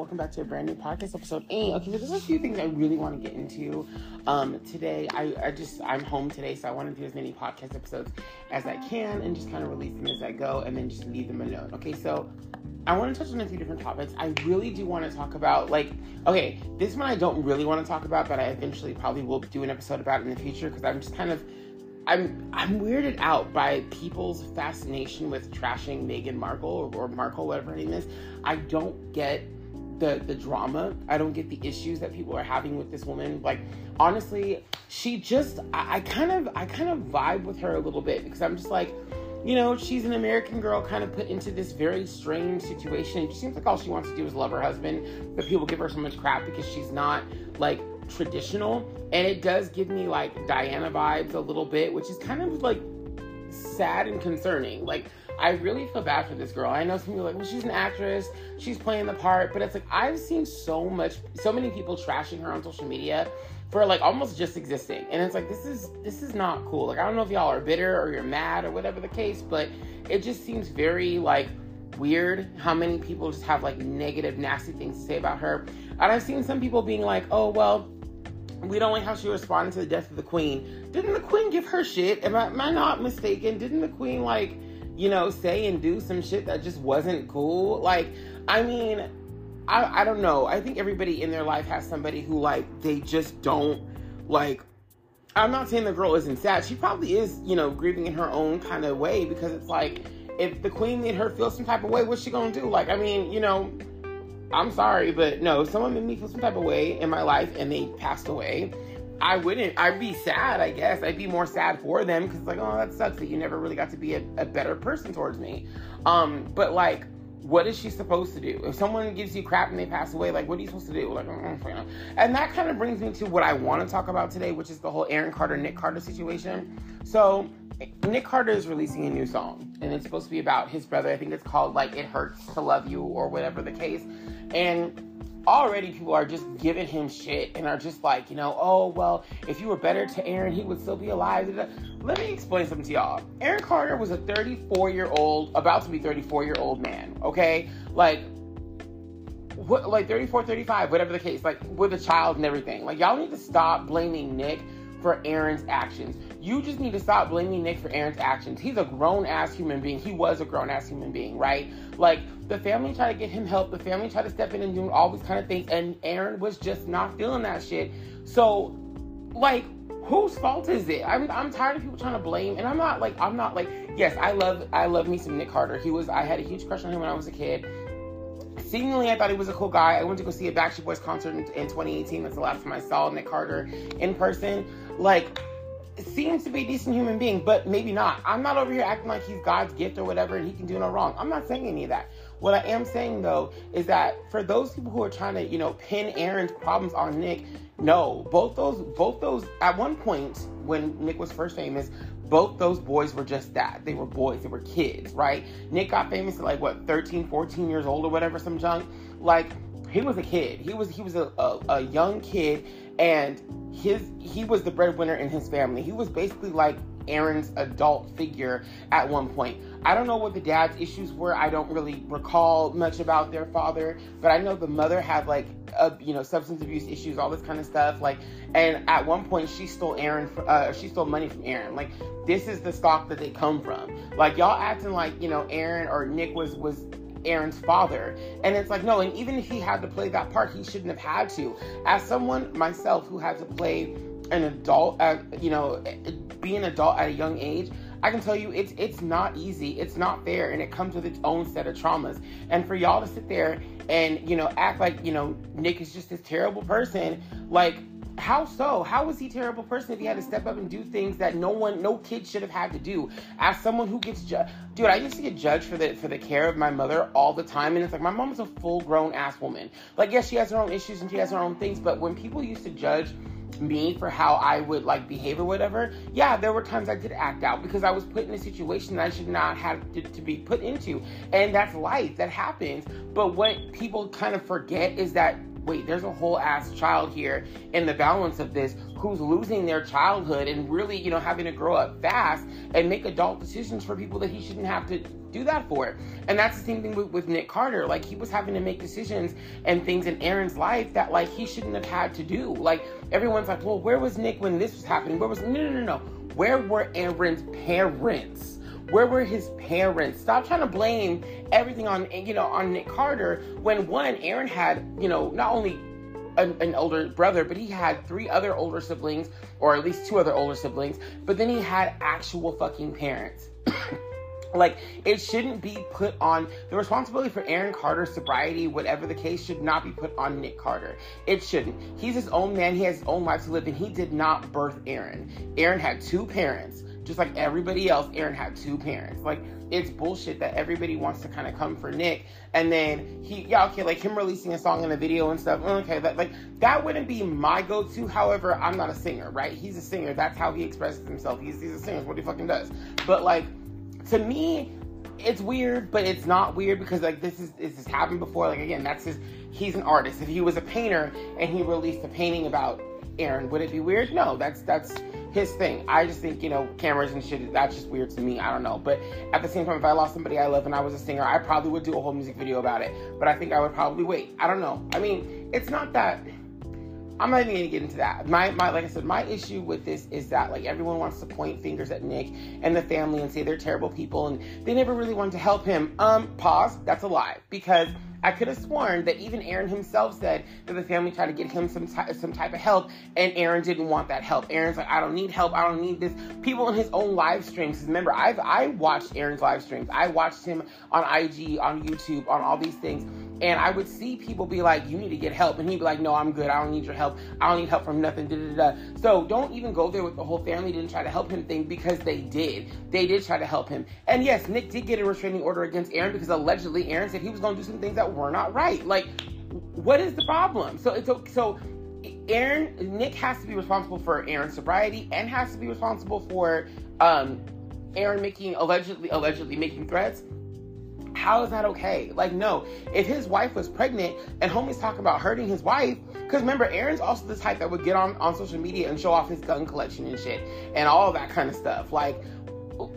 Welcome back to a brand new podcast episode. And okay, so there's a few things I really want to get into um, today. I, I just I'm home today, so I want to do as many podcast episodes as I can and just kind of release them as I go, and then just leave them alone. Okay, so I want to touch on a few different topics. I really do want to talk about like okay, this one I don't really want to talk about, but I eventually probably will do an episode about in the future because I'm just kind of I'm I'm weirded out by people's fascination with trashing Meghan Markle or, or Markle, whatever her name is. I don't get the the drama. I don't get the issues that people are having with this woman. Like honestly, she just I, I kind of I kind of vibe with her a little bit because I'm just like, you know, she's an American girl kind of put into this very strange situation. It seems like all she wants to do is love her husband, but people give her so much crap because she's not like traditional. And it does give me like Diana vibes a little bit, which is kind of like sad and concerning. Like, I really feel bad for this girl. I know some people like, well, she's an actress, she's playing the part, but it's like I've seen so much, so many people trashing her on social media for like almost just existing, and it's like this is this is not cool. Like I don't know if y'all are bitter or you're mad or whatever the case, but it just seems very like weird how many people just have like negative, nasty things to say about her. And I've seen some people being like, oh well we don't like how she responded to the death of the queen. Didn't the queen give her shit? Am I, am I not mistaken? Didn't the queen like, you know, say and do some shit that just wasn't cool? Like, I mean, I, I don't know. I think everybody in their life has somebody who like they just don't like. I'm not saying the girl isn't sad. She probably is, you know, grieving in her own kind of way because it's like if the queen made her feel some type of way, what's she gonna do? Like, I mean, you know, I'm sorry, but no, someone made me feel some type of way in my life and they passed away, I wouldn't. I'd be sad, I guess. I'd be more sad for them because, like, oh, that sucks that you never really got to be a, a better person towards me. Um, but like, what is she supposed to do? If someone gives you crap and they pass away, like, what are you supposed to do? Like, mm, and that kind of brings me to what I want to talk about today, which is the whole Aaron Carter, Nick Carter situation. So, Nick Carter is releasing a new song, and it's supposed to be about his brother. I think it's called like "It Hurts to Love You" or whatever the case. And already people are just giving him shit and are just like, you know, oh well, if you were better to Aaron, he would still be alive. Let me explain something to y'all. Aaron Carter was a 34 year old, about to be 34 year old man. Okay, like what, like 34, 35, whatever the case, like with a child and everything. Like y'all need to stop blaming Nick for Aaron's actions. You just need to stop blaming Nick for Aaron's actions. He's a grown ass human being. He was a grown ass human being, right? Like the family tried to get him help. The family tried to step in and do all these kind of things, and Aaron was just not feeling that shit. So, like, whose fault is it? I'm, I'm tired of people trying to blame, and I'm not like I'm not like yes, I love I love me some Nick Carter. He was I had a huge crush on him when I was a kid seemingly I thought he was a cool guy. I went to go see a Backstreet Boys concert in, in 2018. That's the last time I saw Nick Carter in person. Like, seems to be a decent human being, but maybe not. I'm not over here acting like he's God's gift or whatever and he can do no wrong. I'm not saying any of that. What I am saying though is that for those people who are trying to, you know, pin Aaron's problems on Nick, no, both those, both those, at one point when Nick was first famous, both those boys were just that. They were boys, they were kids, right? Nick got famous at like what, 13, 14 years old or whatever, some junk. Like, he was a kid. He was he was a, a, a young kid and his he was the breadwinner in his family. He was basically like Aaron's adult figure at one point. I don't know what the dad's issues were. I don't really recall much about their father, but I know the mother had like uh, you know substance abuse issues, all this kind of stuff. Like, and at one point she stole Aaron, uh, she stole money from Aaron. Like, this is the stock that they come from. Like y'all acting like you know Aaron or Nick was was Aaron's father. And it's like, no, and even if he had to play that part, he shouldn't have had to. As someone myself who had to play an adult, you know, be an adult at a young age, I can tell you it's it's not easy. It's not fair, and it comes with its own set of traumas. And for y'all to sit there and you know act like you know Nick is just this terrible person, like how so? How was he a terrible person if he had to step up and do things that no one, no kid should have had to do? As someone who gets judged, dude, I used to get judged for the for the care of my mother all the time, and it's like my mom is a full grown ass woman. Like, yes, she has her own issues and she has her own things, but when people used to judge me for how I would like behave or whatever, yeah, there were times I did act out because I was put in a situation that I should not have to, to be put into, and that's life. That happens. But what people kind of forget is that wait, there's a whole ass child here in the balance of this who's losing their childhood and really, you know, having to grow up fast and make adult decisions for people that he shouldn't have to do that for. And that's the same thing with, with Nick Carter. Like he was having to make decisions and things in Aaron's life that like he shouldn't have had to do. Like everyone's like, well, where was Nick when this was happening? Where was no no no no? Where were Aaron's parents? Where were his parents? Stop trying to blame everything on you know on Nick Carter when one Aaron had you know not only an, an, older brother, but he had three other older siblings, or at least two other older siblings. But then he had actual fucking parents. like it shouldn't be put on the responsibility for Aaron Carter's sobriety, whatever the case, should not be put on Nick Carter. It shouldn't. He's his own man. He has his own life to live, and he did not birth Aaron. Aaron had two parents just like everybody else, Aaron had two parents. Like, it's bullshit that everybody wants to kind of come for Nick. And then he, yeah, okay, like him releasing a song and a video and stuff. Mm, okay, that like that wouldn't be my go-to. However, I'm not a singer, right? He's a singer. That's how he expresses himself. He's, he's a singer. what he fucking does. But like, to me, it's weird, but it's not weird because like this is this has happened before. Like again, that's his. He's an artist. If he was a painter and he released a painting about Aaron, would it be weird? No, that's that's his thing. I just think, you know, cameras and shit, that's just weird to me. I don't know. But at the same time, if I lost somebody I love and I was a singer, I probably would do a whole music video about it. But I think I would probably wait. I don't know. I mean, it's not that. I'm not even gonna get into that. My, my, like I said, my issue with this is that like everyone wants to point fingers at Nick and the family and say they're terrible people and they never really wanted to help him. Um, pause. That's a lie because I could have sworn that even Aaron himself said that the family tried to get him some ty- some type of help, and Aaron didn't want that help. Aaron's like, I don't need help. I don't need this. People in his own live streams. Remember, I've I watched Aaron's live streams. I watched him on IG, on YouTube, on all these things and I would see people be like, you need to get help. And he'd be like, no, I'm good. I don't need your help. I don't need help from nothing. Da, da, da. So don't even go there with the whole family didn't try to help him thing because they did. They did try to help him. And yes, Nick did get a restraining order against Aaron because allegedly Aaron said he was going to do some things that were not right. Like, what is the problem? So it's okay. so Aaron, Nick has to be responsible for Aaron's sobriety and has to be responsible for um, Aaron making allegedly allegedly making threats how is that okay? Like, no. If his wife was pregnant and homie's talking about hurting his wife, because remember, Aaron's also the type that would get on, on social media and show off his gun collection and shit and all that kind of stuff. Like,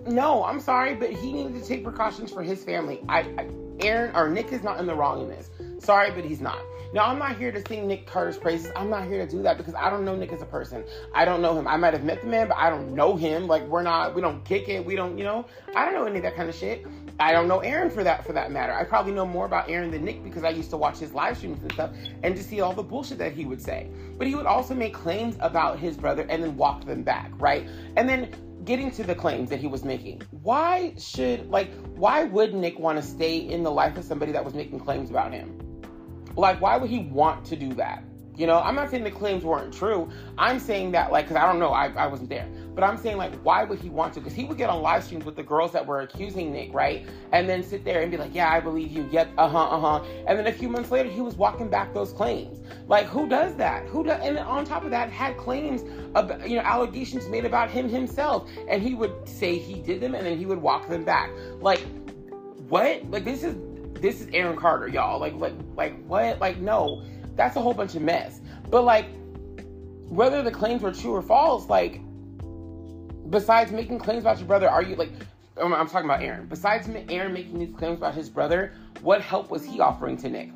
no, I'm sorry, but he needed to take precautions for his family. I, I Aaron or Nick is not in the wrong in this. Sorry, but he's not. Now, I'm not here to sing Nick Carter's praises. I'm not here to do that because I don't know Nick as a person. I don't know him. I might have met the man, but I don't know him. Like, we're not, we don't kick it. We don't, you know, I don't know any of that kind of shit. I don't know Aaron for that for that matter. I probably know more about Aaron than Nick because I used to watch his live streams and stuff and to see all the bullshit that he would say. But he would also make claims about his brother and then walk them back, right? And then getting to the claims that he was making. Why should like why would Nick want to stay in the life of somebody that was making claims about him? Like why would he want to do that? You know, I'm not saying the claims weren't true. I'm saying that, like, because I don't know, I, I wasn't there. But I'm saying, like, why would he want to? Because he would get on live streams with the girls that were accusing Nick, right? And then sit there and be like, yeah, I believe you. Yep, uh huh, uh huh. And then a few months later, he was walking back those claims. Like, who does that? Who does? And on top of that, had claims, about, you know, allegations made about him himself. And he would say he did them and then he would walk them back. Like, what? Like, this is. This is Aaron Carter, y'all. Like, like, like, what? Like, no that's a whole bunch of mess. But like, whether the claims were true or false, like, besides making claims about your brother, are you like, I'm talking about Aaron. Besides Aaron making these claims about his brother, what help was he offering to Nick?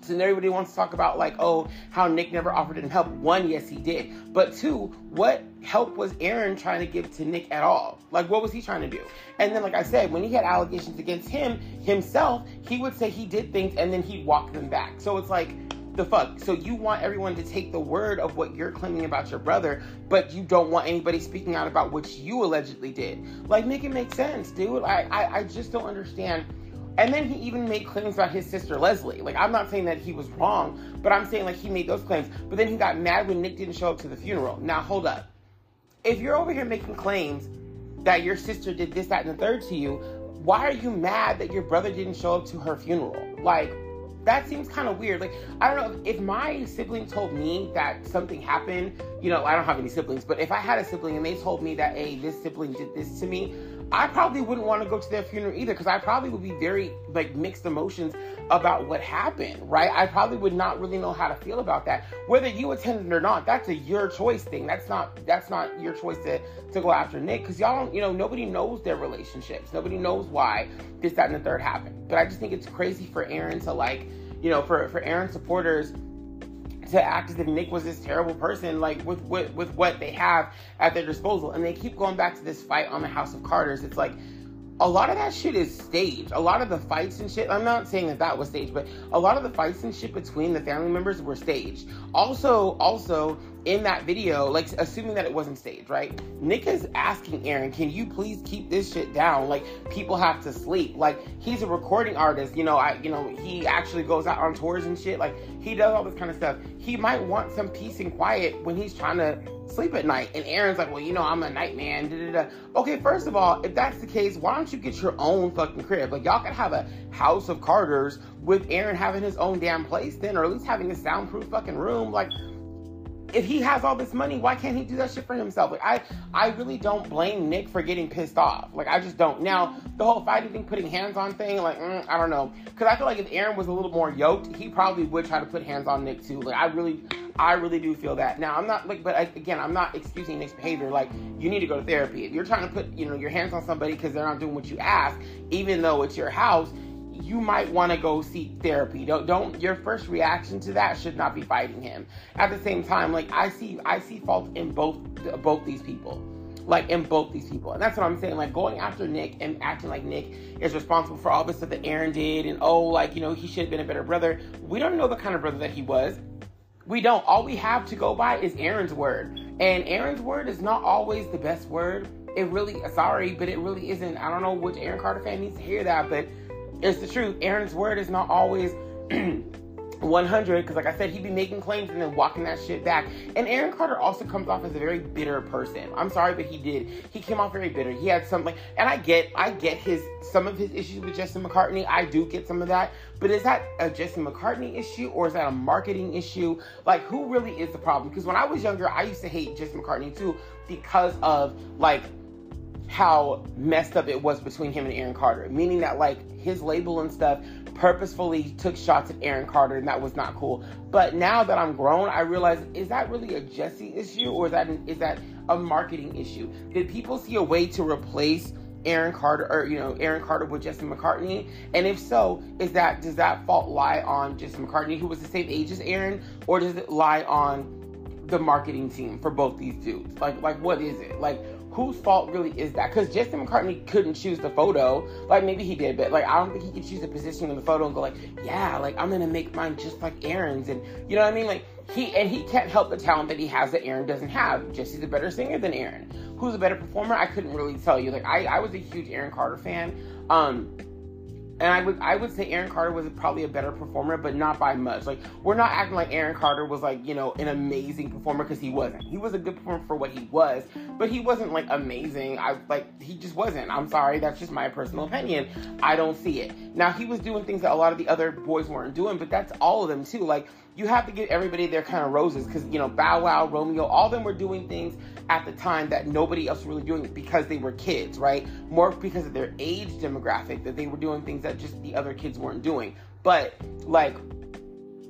So everybody wants to talk about like, oh, how Nick never offered him help. One, yes, he did. But two, what help was Aaron trying to give to Nick at all? Like, what was he trying to do? And then, like I said, when he had allegations against him himself, he would say he did things and then he'd walk them back. So it's like, the fuck? So you want everyone to take the word of what you're claiming about your brother, but you don't want anybody speaking out about what you allegedly did. Like, make it make sense, dude. I, I, I just don't understand. And then he even made claims about his sister Leslie. Like, I'm not saying that he was wrong, but I'm saying like he made those claims. But then he got mad when Nick didn't show up to the funeral. Now, hold up. If you're over here making claims that your sister did this, that, and the third to you, why are you mad that your brother didn't show up to her funeral? Like, that seems kind of weird. Like, I don't know, if my sibling told me that something happened, you know, I don't have any siblings, but if I had a sibling and they told me that, hey, this sibling did this to me, I probably wouldn't want to go to their funeral either because I probably would be very like mixed emotions about what happened, right? I probably would not really know how to feel about that. Whether you attended or not, that's a your choice thing. That's not that's not your choice to to go after Nick because y'all don't, you know, nobody knows their relationships. Nobody knows why this, that, and the third happened. But I just think it's crazy for Aaron to like, you know, for for Aaron supporters to act as if Nick was this terrible person, like with, with with what they have at their disposal, and they keep going back to this fight on the House of Carters. It's like a lot of that shit is staged. A lot of the fights and shit. I'm not saying that that was staged, but a lot of the fights and shit between the family members were staged. Also, also in that video, like assuming that it wasn't staged, right? Nick is asking Aaron, "Can you please keep this shit down? Like people have to sleep. Like he's a recording artist, you know. I, you know, he actually goes out on tours and shit. Like he does all this kind of stuff. He might want some peace and quiet when he's trying to sleep at night. And Aaron's like, well, you know, I'm a night man. Da, da, da. Okay, first of all, if that's the case, why don't you get your own fucking crib? Like, y'all could have a house of Carters with Aaron having his own damn place then, or at least having a soundproof fucking room. Like, if he has all this money, why can't he do that shit for himself? Like I, I really don't blame Nick for getting pissed off. Like I just don't. Now the whole fighting thing, putting hands on thing, like mm, I don't know, because I feel like if Aaron was a little more yoked, he probably would try to put hands on Nick too. Like I really, I really do feel that. Now I'm not like, but I, again, I'm not excusing Nick's behavior. Like you need to go to therapy if you're trying to put, you know, your hands on somebody because they're not doing what you ask, even though it's your house you might want to go seek therapy. Don't don't your first reaction to that should not be fighting him. At the same time, like I see I see fault in both both these people. Like in both these people. And that's what I'm saying. Like going after Nick and acting like Nick is responsible for all the stuff that Aaron did and oh like, you know, he should have been a better brother. We don't know the kind of brother that he was. We don't. All we have to go by is Aaron's word. And Aaron's word is not always the best word. It really sorry, but it really isn't. I don't know which Aaron Carter fan needs to hear that, but it's the truth. Aaron's word is not always 100 because like i said he'd be making claims and then walking that shit back. And aaron carter also comes off as a very bitter person. I'm sorry but he did. He came off very bitter. He had something and i get i get his some of his issues with jesse mccartney. I do get some of that. But is that a jesse mccartney issue or is that a marketing issue? Like who really is the problem? Because when i was younger i used to hate jesse mccartney too because of like how messed up it was between him and Aaron Carter, meaning that like his label and stuff purposefully took shots at Aaron Carter, and that was not cool. But now that I'm grown, I realize is that really a Jesse issue, or is that an, is that a marketing issue? Did people see a way to replace? Aaron Carter or you know Aaron Carter with Jesse McCartney? And if so, is that does that fault lie on Jesse McCartney who was the same age as Aaron or does it lie on the marketing team for both these dudes? Like like what is it? Like whose fault really is that? Because Jesse McCartney couldn't choose the photo. Like maybe he did, but like I don't think he could choose the position in the photo and go like, yeah, like I'm gonna make mine just like Aaron's, and you know what I mean? Like he and he can't help the talent that he has that Aaron doesn't have. Jesse's a better singer than Aaron. Who's a better performer? I couldn't really tell you. Like I, I was a huge Aaron Carter fan. Um, and I would I would say Aaron Carter was probably a better performer, but not by much. Like we're not acting like Aaron Carter was like you know an amazing performer because he wasn't. He was a good performer for what he was, but he wasn't like amazing. I like he just wasn't. I'm sorry, that's just my personal opinion. I don't see it. Now he was doing things that a lot of the other boys weren't doing, but that's all of them too. Like you have to give everybody their kind of roses because you know Bow Wow, Romeo, all them were doing things at the time that nobody else was really doing because they were kids, right? More because of their age demographic that they were doing things that just the other kids weren't doing. But like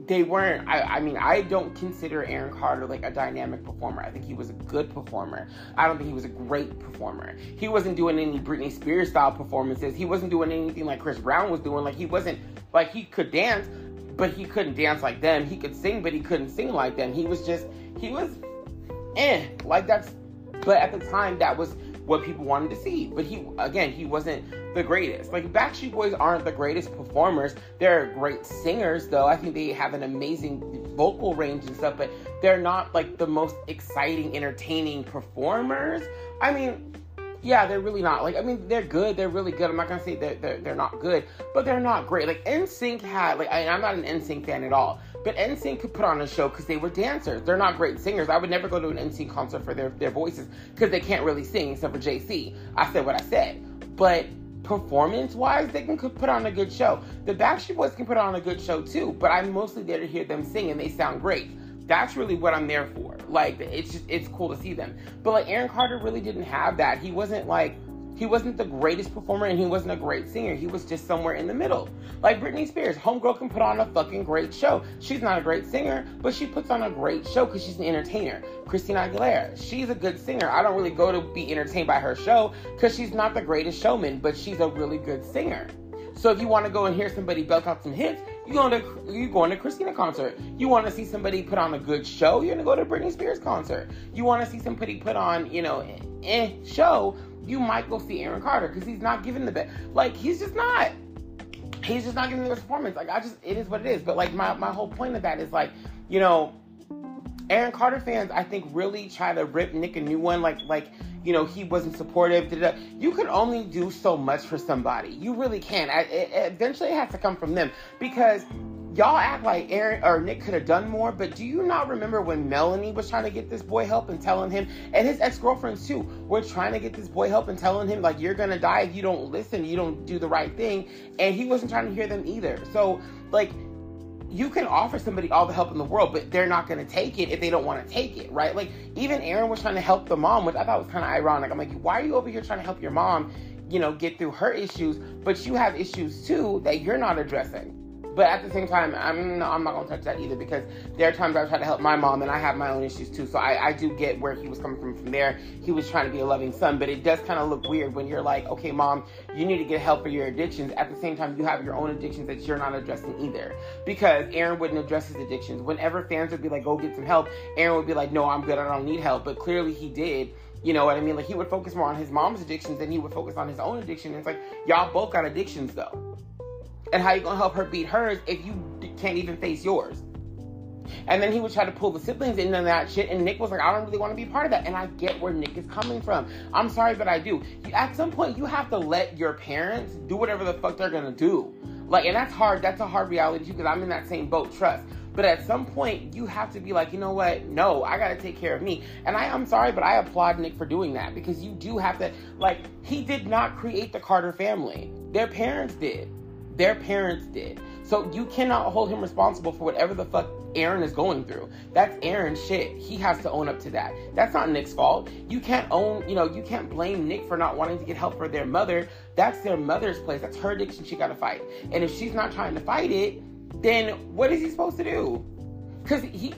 they weren't I, I mean i don't consider aaron carter like a dynamic performer. I think he was a good performer. I don't think he was a great performer. He wasn't doing any britney spears style performances. He wasn't doing anything like chris brown was doing. Like he wasn't like he could dance but he couldn't dance like them. He could sing, but he couldn't sing like them. He was just, he was, eh, like that's. But at the time, that was what people wanted to see. But he, again, he wasn't the greatest. Like Backstreet Boys aren't the greatest performers. They're great singers, though. I think they have an amazing vocal range and stuff, but they're not like the most exciting, entertaining performers. I mean, yeah, they're really not. Like, I mean, they're good. They're really good. I'm not gonna say they're they're, not good, but they're not great. Like NSYNC had like I, am not an NSYNC fan at all, but NSYNC could put on a show because they were dancers. They're not great singers. I would never go to an NSYNC concert for their their voices because they can't really sing except for JC. I said what I said, but performance wise, they can put on a good show. The Backstreet Boys can put on a good show too, but I'm mostly there to hear them sing and they sound great that's really what I'm there for. Like it's just it's cool to see them. But like Aaron Carter really didn't have that. He wasn't like He wasn't the greatest performer and he wasn't a great singer. He was just somewhere in the middle. Like Britney Spears, Homegirl can put on a fucking great show. She's not a great singer, but she puts on a great show because she's an entertainer. Christina Aguilera, she's a good singer. I don't really go to be entertained by her show because she's not the greatest showman, but she's a really good singer. So if you want to go and hear somebody belt out some hits, you going to you going to Christina concert. You want to see somebody put on a good show, you're gonna go to Britney Spears concert. You want to see somebody put on, you know, eh, show, you might go see Aaron Carter because he's not giving the best. Like he's just not. He's just not giving the performance. Like I just, it is what it is. But like my my whole point of that is like, you know, Aaron Carter fans, I think, really try to rip Nick a new one. Like like you know, he wasn't supportive. Da-da. You can only do so much for somebody. You really can. I, it, eventually, it has to come from them because y'all act like Aaron or Nick could have done more, but do you not remember when Melanie was trying to get this boy help and telling him, and his ex girlfriends too, were trying to get this boy help and telling him, like, you're gonna die if you don't listen, you don't do the right thing, and he wasn't trying to hear them either. So, like, you can offer somebody all the help in the world, but they're not going to take it if they don't want to take it, right? Like even Aaron was trying to help the mom, which I thought was kind of ironic. I'm like, why are you over here trying to help your mom, you know, get through her issues, but you have issues too that you're not addressing? But at the same time, I'm not, I'm not gonna touch that either because there are times I've tried to help my mom and I have my own issues too. So I, I do get where he was coming from from there. He was trying to be a loving son, but it does kind of look weird when you're like, okay, mom, you need to get help for your addictions. At the same time, you have your own addictions that you're not addressing either. Because Aaron wouldn't address his addictions. Whenever fans would be like, go get some help, Aaron would be like, no, I'm good. I don't need help. But clearly he did. You know what I mean? Like he would focus more on his mom's addictions than he would focus on his own addiction. It's like, y'all both got addictions though. And how you gonna help her beat hers if you can't even face yours? And then he would try to pull the siblings into that shit, and Nick was like, I don't really want to be part of that. And I get where Nick is coming from. I'm sorry, but I do. At some point, you have to let your parents do whatever the fuck they're gonna do. Like, and that's hard. That's a hard reality too, because I'm in that same boat. Trust. But at some point, you have to be like, you know what? No, I got to take care of me. And I, I'm sorry, but I applaud Nick for doing that because you do have to, like, he did not create the Carter family. Their parents did. Their parents did. So you cannot hold him responsible for whatever the fuck Aaron is going through. That's Aaron's shit. He has to own up to that. That's not Nick's fault. You can't own, you know, you can't blame Nick for not wanting to get help for their mother. That's their mother's place. That's her addiction she got to fight. And if she's not trying to fight it, then what is he supposed to do? Cuz he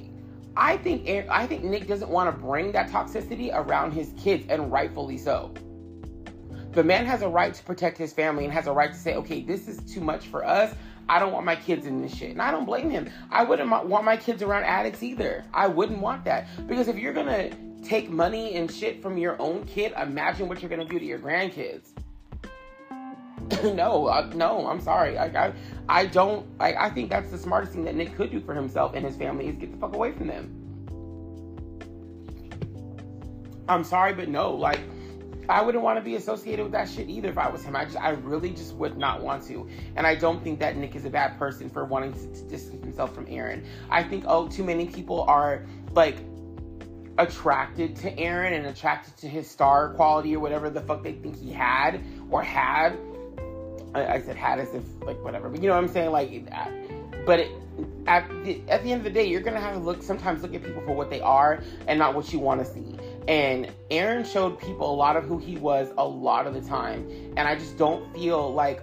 I think Aaron, I think Nick doesn't want to bring that toxicity around his kids and rightfully so the man has a right to protect his family and has a right to say, okay, this is too much for us. I don't want my kids in this shit. And I don't blame him. I wouldn't want my kids around addicts either. I wouldn't want that. Because if you're going to take money and shit from your own kid, imagine what you're going to do to your grandkids. no, no, I'm sorry. I, I, I don't. I, I think that's the smartest thing that Nick could do for himself and his family is get the fuck away from them. I'm sorry, but no. Like, I wouldn't want to be associated with that shit either if I was him. I just, I really just would not want to. And I don't think that Nick is a bad person for wanting to, to distance himself from Aaron. I think, oh, too many people are like attracted to Aaron and attracted to his star quality or whatever the fuck they think he had or had. I, I said had as if like whatever, but you know what I'm saying? Like, uh, but it, at the, at the end of the day, you're gonna have to look sometimes look at people for what they are and not what you want to see. And Aaron showed people a lot of who he was a lot of the time. And I just don't feel like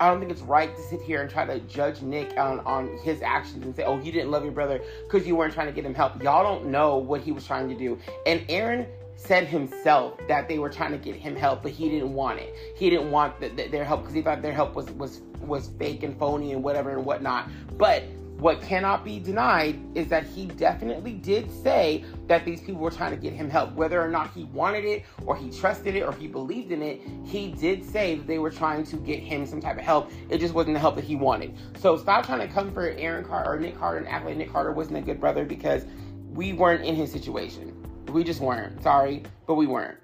I don't think it's right to sit here and try to judge Nick on, on his actions and say, oh, you didn't love your brother because you weren't trying to get him help. Y'all don't know what he was trying to do. And Aaron said himself that they were trying to get him help, but he didn't want it. He didn't want the, the, their help because he thought their help was, was, was fake and phony and whatever and whatnot. But what cannot be denied is that he definitely did say that these people were trying to get him help. Whether or not he wanted it, or he trusted it, or he believed in it, he did say that they were trying to get him some type of help. It just wasn't the help that he wanted. So stop trying to come for Aaron Carter or Nick Carter and act like Nick Carter wasn't a good brother because we weren't in his situation. We just weren't. Sorry, but we weren't.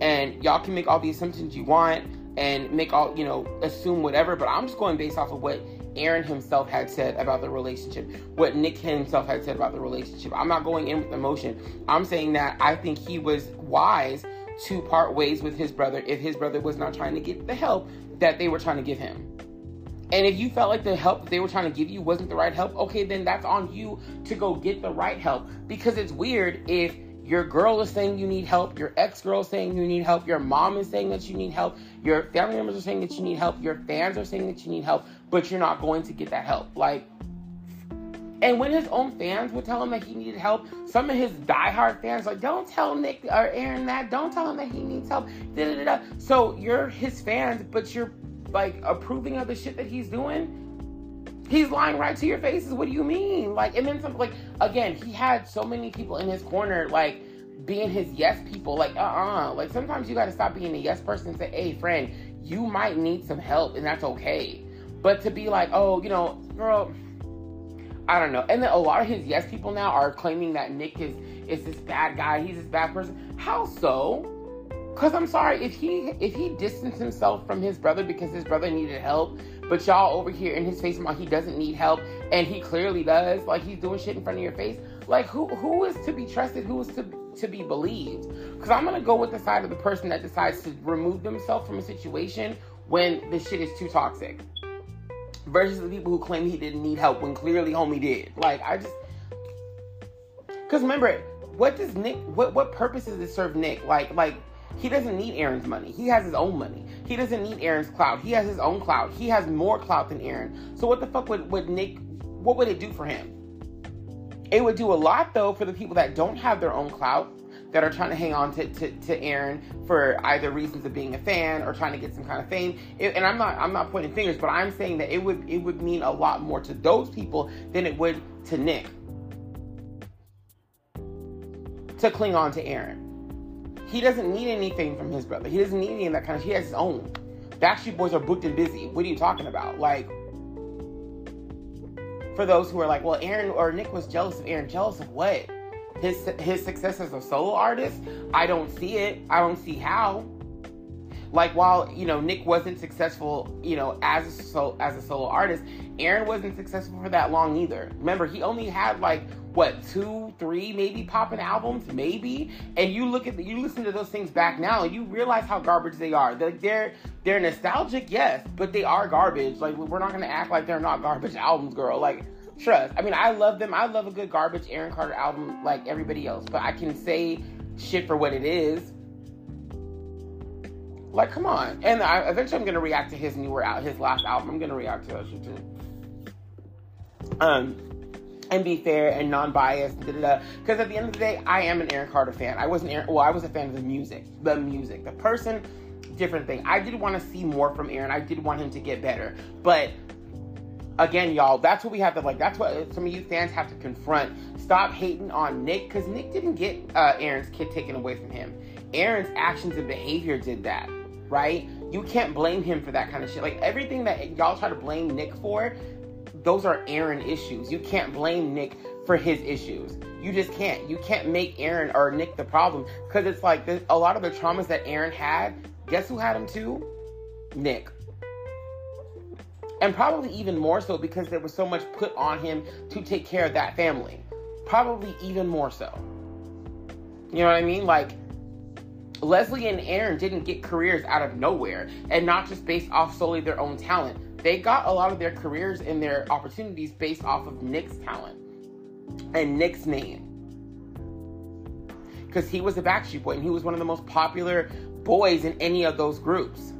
And y'all can make all the assumptions you want and make all, you know, assume whatever, but I'm just going based off of what Aaron himself had said about the relationship, what Nick himself had said about the relationship. I'm not going in with emotion. I'm saying that I think he was wise to part ways with his brother if his brother was not trying to get the help that they were trying to give him. And if you felt like the help that they were trying to give you wasn't the right help, okay, then that's on you to go get the right help. Because it's weird if your girl is saying you need help, your ex girl is saying you need help, your mom is saying that you need help, your family members are saying that you need help, your fans are saying that you need help, but you're not going to get that help. Like, and when his own fans would tell him that he needed help, some of his diehard fans like, "Don't tell Nick or Aaron that. Don't tell him that he needs help." Da, da, da, so you're his fans, but you're like approving of the shit that he's doing. He's lying right to your faces. What do you mean? Like, and then some like again, he had so many people in his corner, like being his yes people. Like, uh uh-uh. uh Like sometimes you got to stop being a yes person and say, "Hey, friend, you might need some help, and that's okay." But to be like, "Oh, you know, girl." I don't know. And then a lot of his yes people now are claiming that Nick is is this bad guy. He's this bad person. How so? Cause I'm sorry if he if he distanced himself from his brother because his brother needed help, but y'all over here in his face he doesn't need help and he clearly does, like he's doing shit in front of your face. Like who who is to be trusted? Who is to to be believed? Because I'm gonna go with the side of the person that decides to remove themselves from a situation when the shit is too toxic versus the people who claim he didn't need help when clearly homie did. Like I just because remember, what does Nick? What what purpose does it serve Nick? Like like he doesn't need Aaron's money. He has his own money. He doesn't need Aaron's clout. He has his own clout. He has more clout than Aaron. So what the fuck would, would Nick? What would it do for him? It would do a lot though for the people that don't have their own clout that are trying to hang on to, to, to Aaron for either reasons of being a fan or trying to get some kind of fame. It, and I'm not I'm not pointing fingers, but I'm saying that it would it would mean a lot more to those people than it would to Nick to cling on to Aaron. He doesn't need anything from his brother. He doesn't need any of that kind of. He has his own. Backstreet Boys are booked and busy. What are you talking about? Like, for those who are like, well, Aaron or Nick was jealous of Aaron. Jealous of what? his his success as a solo artist, I don't see it. I don't see how. Like while you know Nick wasn't successful, you know as a so, as a solo artist, Aaron wasn't successful for that long either. Remember, he only had like what two, three, maybe popping albums, maybe. And you look at the, you listen to those things back now, and you realize how garbage they are. They're they're, they're nostalgic, yes, but they are garbage. Like we're not gonna act like they're not garbage albums, girl. Like Trust. I mean, I love them. I love a good garbage Aaron Carter album like everybody else, but I can say shit for what it is. Like, come on. And I, eventually, I'm gonna react to his newer out, his last album. I'm gonna react to that shit too. Um, and be fair and non-biased. Because at the end of the day, I am an Aaron Carter fan. I wasn't Aaron. Well, I was a fan of the music. The music. The person, different thing. I did want to see more from Aaron. I did want him to get better, but again, y'all, that's what we have to like. That's what some of you fans have to confront. Stop hating on Nick because Nick didn't get uh, Aaron's kid taken away from him. Aaron's actions and behavior did that, right? You can't blame him for that kind of shit. Like everything that y'all try to blame Nick for, those are Aaron issues. You can't blame Nick for his issues. You just can't. You can't make Aaron or Nick the problem because it's like a lot of the traumas that Aaron had. Guess who had them too? Nick and probably even more so because there was so much put on him to take care of that family. Probably even more so. You know what I mean? Like, Leslie and Aaron didn't get careers out of nowhere and not just based off solely their own talent. They got a lot of their careers and their opportunities based off of Nick's talent and Nick's name. Because he was a Backstreet Boy and he was one of the most popular boys in any of those groups.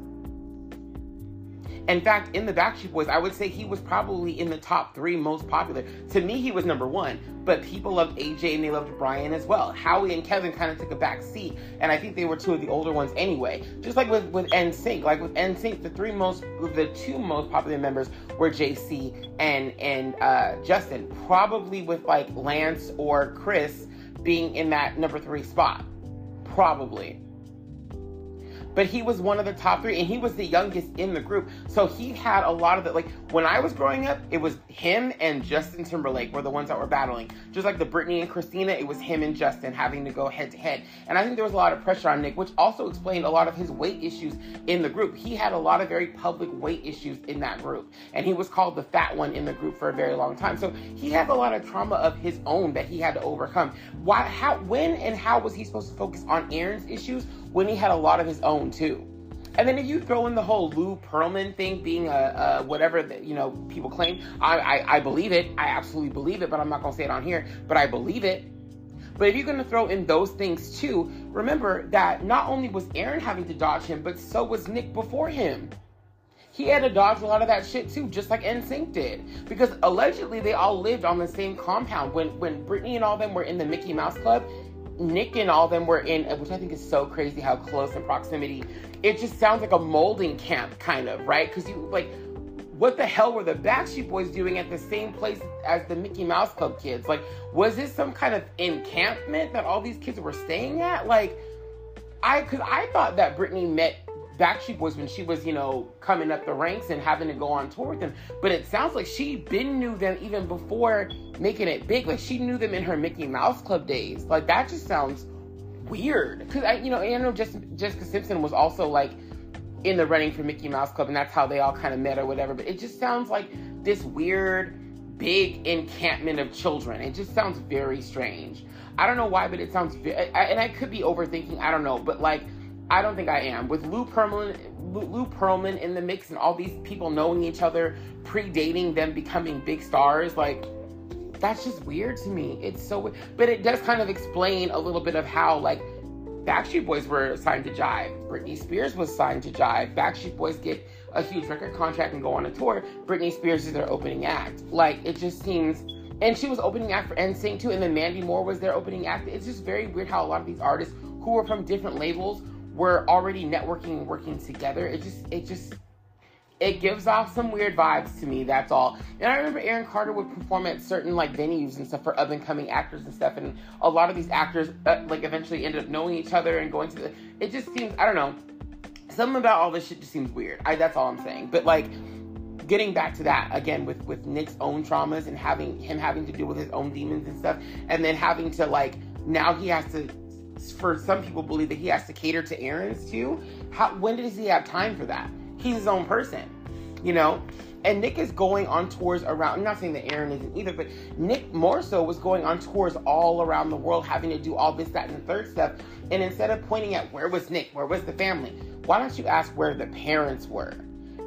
In fact, in the Backstreet Boys, I would say he was probably in the top three most popular. To me, he was number one, but people loved AJ and they loved Brian as well. Howie and Kevin kind of took a back seat, and I think they were two of the older ones anyway. Just like with with NSYNC, like with NSYNC, the three most, the two most popular members were JC and and uh, Justin, probably with like Lance or Chris being in that number three spot, probably but he was one of the top three and he was the youngest in the group. So he had a lot of the, like, when I was growing up, it was him and Justin Timberlake were the ones that were battling. Just like the Britney and Christina, it was him and Justin having to go head to head. And I think there was a lot of pressure on Nick, which also explained a lot of his weight issues in the group. He had a lot of very public weight issues in that group. And he was called the fat one in the group for a very long time. So he has a lot of trauma of his own that he had to overcome. Why, how, when and how was he supposed to focus on Aaron's issues when he had a lot of his own too. And then if you throw in the whole Lou Pearlman thing being a, a whatever that you know people claim, I, I, I believe it. I absolutely believe it, but I'm not gonna say it on here. But I believe it. But if you're gonna throw in those things too, remember that not only was Aaron having to dodge him, but so was Nick before him. He had to dodge a lot of that shit too, just like NSYNC did. Because allegedly they all lived on the same compound. When when Britney and all them were in the Mickey Mouse Club, Nick and all them were in, which I think is so crazy how close in proximity. It just sounds like a molding camp, kind of, right? Because you like what the hell were the Backstreet Boys doing at the same place as the Mickey Mouse Club kids? Like, was this some kind of encampment that all these kids were staying at? Like, I, cause I thought that Britney met Backstreet Boys when she was, you know, coming up the ranks and having to go on tour with them. But it sounds like she been knew them even before making it big. Like she knew them in her Mickey Mouse Club days. Like that just sounds weird. Cause I, you know, I know Jessica Simpson was also like in the running for Mickey Mouse Club, and that's how they all kind of met or whatever. But it just sounds like this weird, big encampment of children. It just sounds very strange. I don't know why, but it sounds, and I could be overthinking. I don't know, but like, I don't think I am. With Lou Pearlman, Lou Pearlman in the mix, and all these people knowing each other, predating them becoming big stars, like that's just weird to me. It's so, but it does kind of explain a little bit of how like Backstreet Boys were signed to Jive. Britney Spears was signed to Jive. Backstreet Boys get a huge record contract and go on a tour. Britney Spears is their opening act. Like, it just seems. And she was opening act for NSYNC too, and then Mandy Moore was their opening act. It's just very weird how a lot of these artists who were from different labels were already networking and working together. It just, it just it gives off some weird vibes to me. That's all. And I remember Aaron Carter would perform at certain like venues and stuff for up and coming actors and stuff. And a lot of these actors uh, like eventually ended up knowing each other and going to the. It just seems I don't know. Something about all this shit just seems weird. I that's all I'm saying. But like getting back to that again with with Nick's own traumas and having him having to deal with his own demons and stuff, and then having to like now he has to. For some people, believe that he has to cater to Aaron's too. How when does he have time for that? he's his own person, you know? And Nick is going on tours around. I'm not saying that Aaron isn't either, but Nick more so was going on tours all around the world, having to do all this, that, and the third stuff. And instead of pointing at where was Nick, where was the family, why don't you ask where the parents were?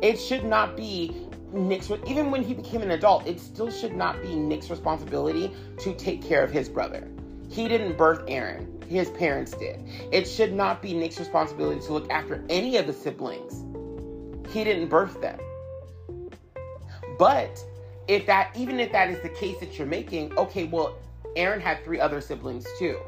It should not be Nick's, even when he became an adult, it still should not be Nick's responsibility to take care of his brother. He didn't birth Aaron, his parents did. It should not be Nick's responsibility to look after any of the siblings he didn't birth them. But if that, even if that is the case that you're making, okay, well, Aaron had three other siblings too.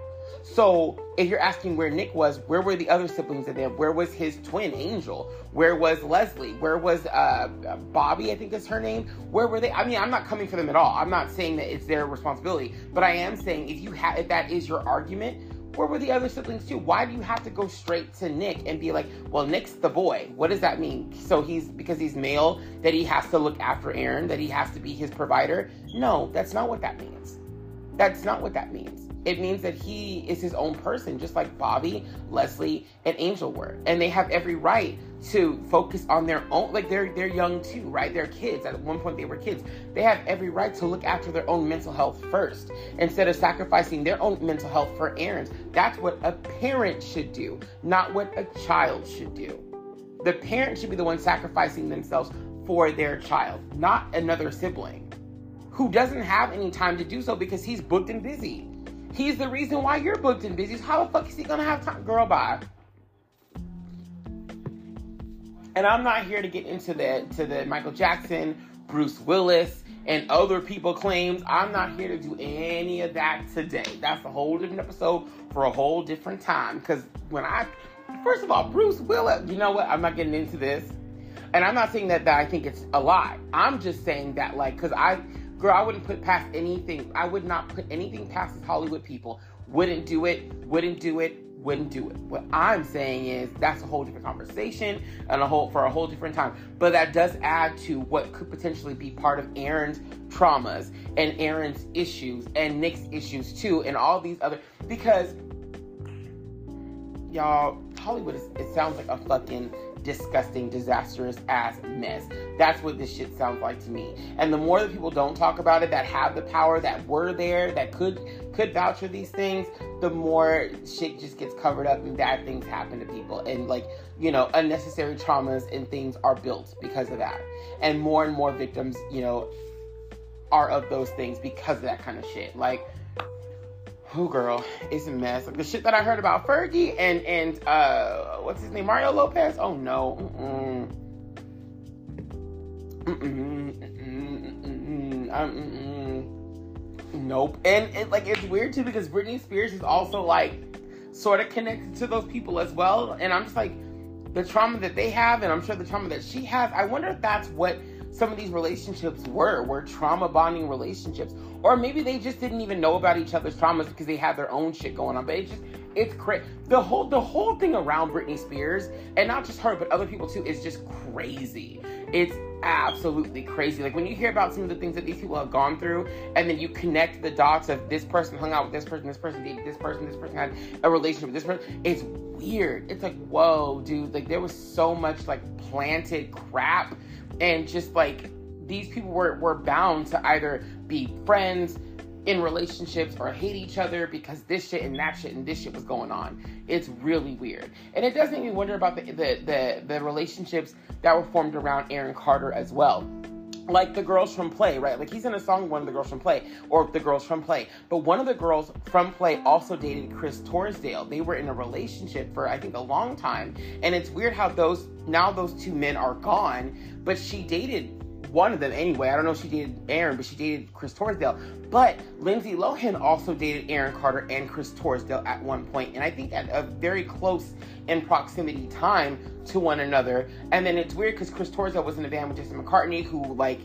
So if you're asking where Nick was, where were the other siblings of them? Where was his twin Angel? Where was Leslie? Where was uh, Bobbie? I think is her name. Where were they? I mean, I'm not coming for them at all. I'm not saying that it's their responsibility, but I am saying if you have, if that is your argument, where were the other siblings too? Why do you have to go straight to Nick and be like, well, Nick's the boy? What does that mean? So he's because he's male that he has to look after Aaron, that he has to be his provider? No, that's not what that means. That's not what that means. It means that he is his own person, just like Bobbie, Leslie, and Angel were. And they have every right to focus on their own like they're they're young too, right? They're kids. At one point they were kids. They have every right to look after their own mental health first instead of sacrificing their own mental health for Aaron's. That's what a parent should do, not what a child should do. The parent should be the one sacrificing themselves for their child, not another sibling who doesn't have any time to do so because he's booked and busy. He's the reason why you're booked and busy. How the fuck is he gonna have time? Girl, bye. And I'm not here to get into the to the Michael Jackson, Bruce Willis, and other people claims. I'm not here to do any of that today. That's a whole different episode for a whole different time. Because when I, first of all, Bruce Willis, you know what? I'm not getting into this. And I'm not saying that, that I think it's a lie. I'm just saying that, like, because I, girl, I wouldn't put past anything. I would not put anything past these Hollywood people. Wouldn't do it. Wouldn't do it wouldn't do it. What I'm saying is that's a whole different conversation and a whole for a whole different time. But that does add to what could potentially be part of Aaron's traumas and Aaron's issues and Nick's issues too, and all these other because y'all Hollywood is it sounds like a fucking disgusting, disastrous ass mess. That's what this shit sounds like to me. And the more that people don't talk about it, that have the power, that were there, that could could vouch for these things, the more shit just gets covered up and bad things happen to people. And like, you know, unnecessary traumas and things are built because of that. And more and more victims, you know, are of those things because of that kind of shit. Like Oh girl, it's a mess. Like the shit that I heard about Fergie and and uh what's his name? Mario Lopez? Oh no. Nope. And it like it's weird too because Britney Spears is also like sort of connected to those people as well. And I'm just like the trauma that they have, and I'm sure the trauma that she has. I wonder if that's what some of these relationships were, were trauma bonding relationships. Or maybe they just didn't even know about each other's traumas because they had their own shit going on. But it's just it's crazy. The whole the whole thing around Britney Spears, and not just her, but other people too, is just crazy. It's absolutely crazy. Like when you hear about some of the things that these people have gone through, and then you connect the dots of this person hung out with this person, this person dated this person, this person had a relationship with this person. It's weird. It's like, whoa, dude. Like there was so much like planted crap and just like these people were, were bound to either be friends in relationships or hate each other because this shit and that shit and this shit was going on. It's really weird. And it does make me wonder about the the the, the relationships that were formed around Aaron Carter as well like the girls from play, right? Like he's in a song, one of the girls from play, or the girls from play. But one of the girls from play also dated Chris Trousdale. They were in a relationship for I think a long time, and it's weird how those now those two men are gone, but she dated one of them anyway. I don't know if she dated Aaron, but she dated Chris Trousdale. But Lindsay Lohan also dated Aaron Carter and Chris Trousdale at one point, and I think at a very close in proximity time to one another. And then it's weird because Chris Trousdale was in a band with Jesse McCartney, who like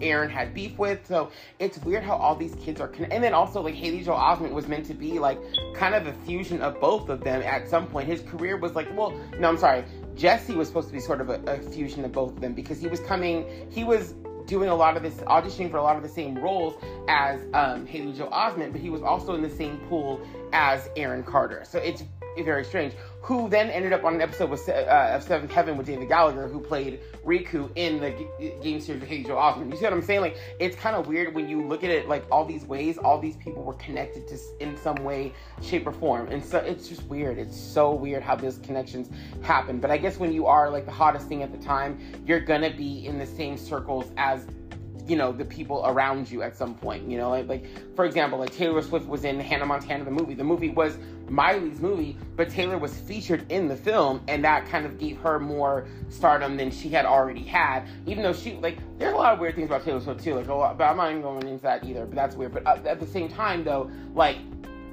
Aaron had beef with. So it's weird how all these kids are. And then also like Haley Joel Osment was meant to be like kind of a fusion of both of them at some point. His career was like, well, no, I'm sorry. Jesse was supposed to be sort of a, a fusion of both of them because he was coming, he was doing a lot of this auditioning for a lot of the same roles as um, Haley Joel Osment, but he was also in the same pool as Aaron Carter. So it's very strange. Who then ended up on an episode with, uh, of Seventh Heaven with David Gallagher, who played Riku in the g- game series of Haley Joel. You see what I'm saying? Like, it's kind of weird when you look at it like all these ways, all these people were connected to in some way, shape, or form. And so it's just weird. It's so weird how those connections happen. But I guess when you are like the hottest thing at the time, you're gonna be in the same circles as you know the people around you at some point you know like, like for example like taylor swift was in hannah montana the movie the movie was miley's movie but taylor was featured in the film and that kind of gave her more stardom than she had already had even though she like there's a lot of weird things about taylor swift too like a lot but i'm not even going into that either but that's weird but uh, at the same time though like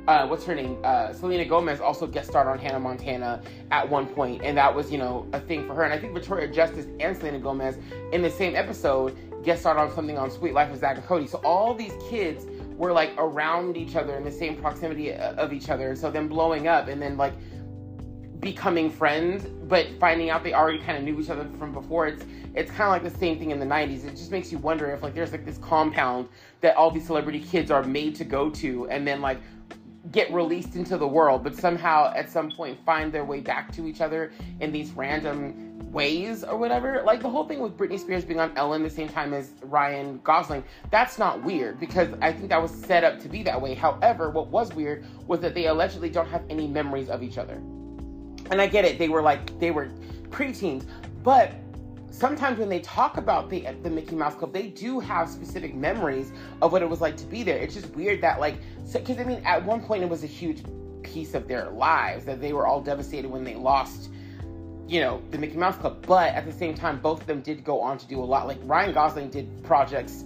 uh, what's her name? Uh, Selena Gomez also guest starred on Hannah Montana at one point, and that was, you know, a thing for her. And I think Victoria Justice and Selena Gomez in the same episode guest starred on something on Sweet Life of Zack and Cody. So all these kids were like around each other in the same proximity uh, of each other, so then blowing up and then like becoming friends, but finding out they already kind of knew each other from before. It's it's kind of like the same thing in the 90s. It just makes you wonder if like there's like this compound that all these celebrity kids are made to go to, and then like get released into the world, but somehow at some point find their way back to each other in these random ways or whatever. Like the whole thing with Britney Spears being on Ellen the same time as Ryan Gosling, that's not weird because I think that was set up to be that way. However, what was weird was that they allegedly don't have any memories of each other. And I get it, they were like, they were preteens, but sometimes when they talk about the the Mickey Mouse Club, they do have specific memories of what it was like to be there. It's just weird that like because I mean at one point it was a huge piece of their lives that they were all devastated when they lost you know the Mickey Mouse Club, but at the same time both of them did go on to do a lot. Like Ryan Gosling did projects.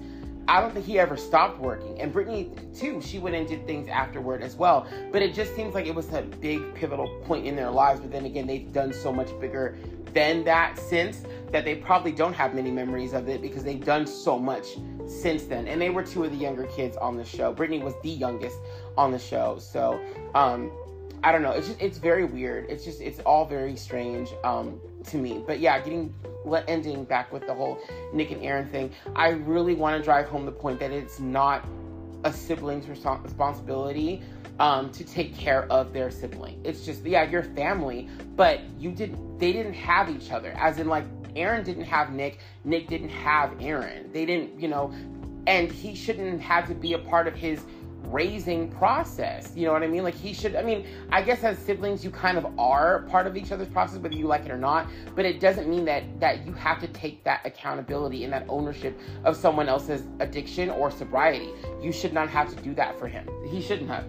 I don't think he ever stopped working. And Britney, too, she went and did things afterward as well. But it just seems like it was a big pivotal point in their lives. But then again, they've done so much bigger than that since that they probably don't have many memories of it because they've done so much since then. And they were two of the younger kids on the show. Britney was the youngest on the show. So, um, I don't know. It's just, it's very weird. It's just, it's all very strange, um, to me. But yeah, getting, ending back with the whole Nick and Aaron thing, I really want to drive home the point that it's not a sibling's responsibility um, to take care of their sibling. It's just yeah, your family, but you didn't. They didn't have each other. As in, like Aaron didn't have Nick. Nick didn't have Aaron. They didn't, you know, and he shouldn't have to be a part of his raising process. You know what I mean? Like he should. I mean, I guess as siblings, you kind of are part of each other's process, whether you like it or not. But it doesn't mean that that you have to take that accountability and that ownership of someone else's addiction or sobriety. You should not have to do that for him. He shouldn't have.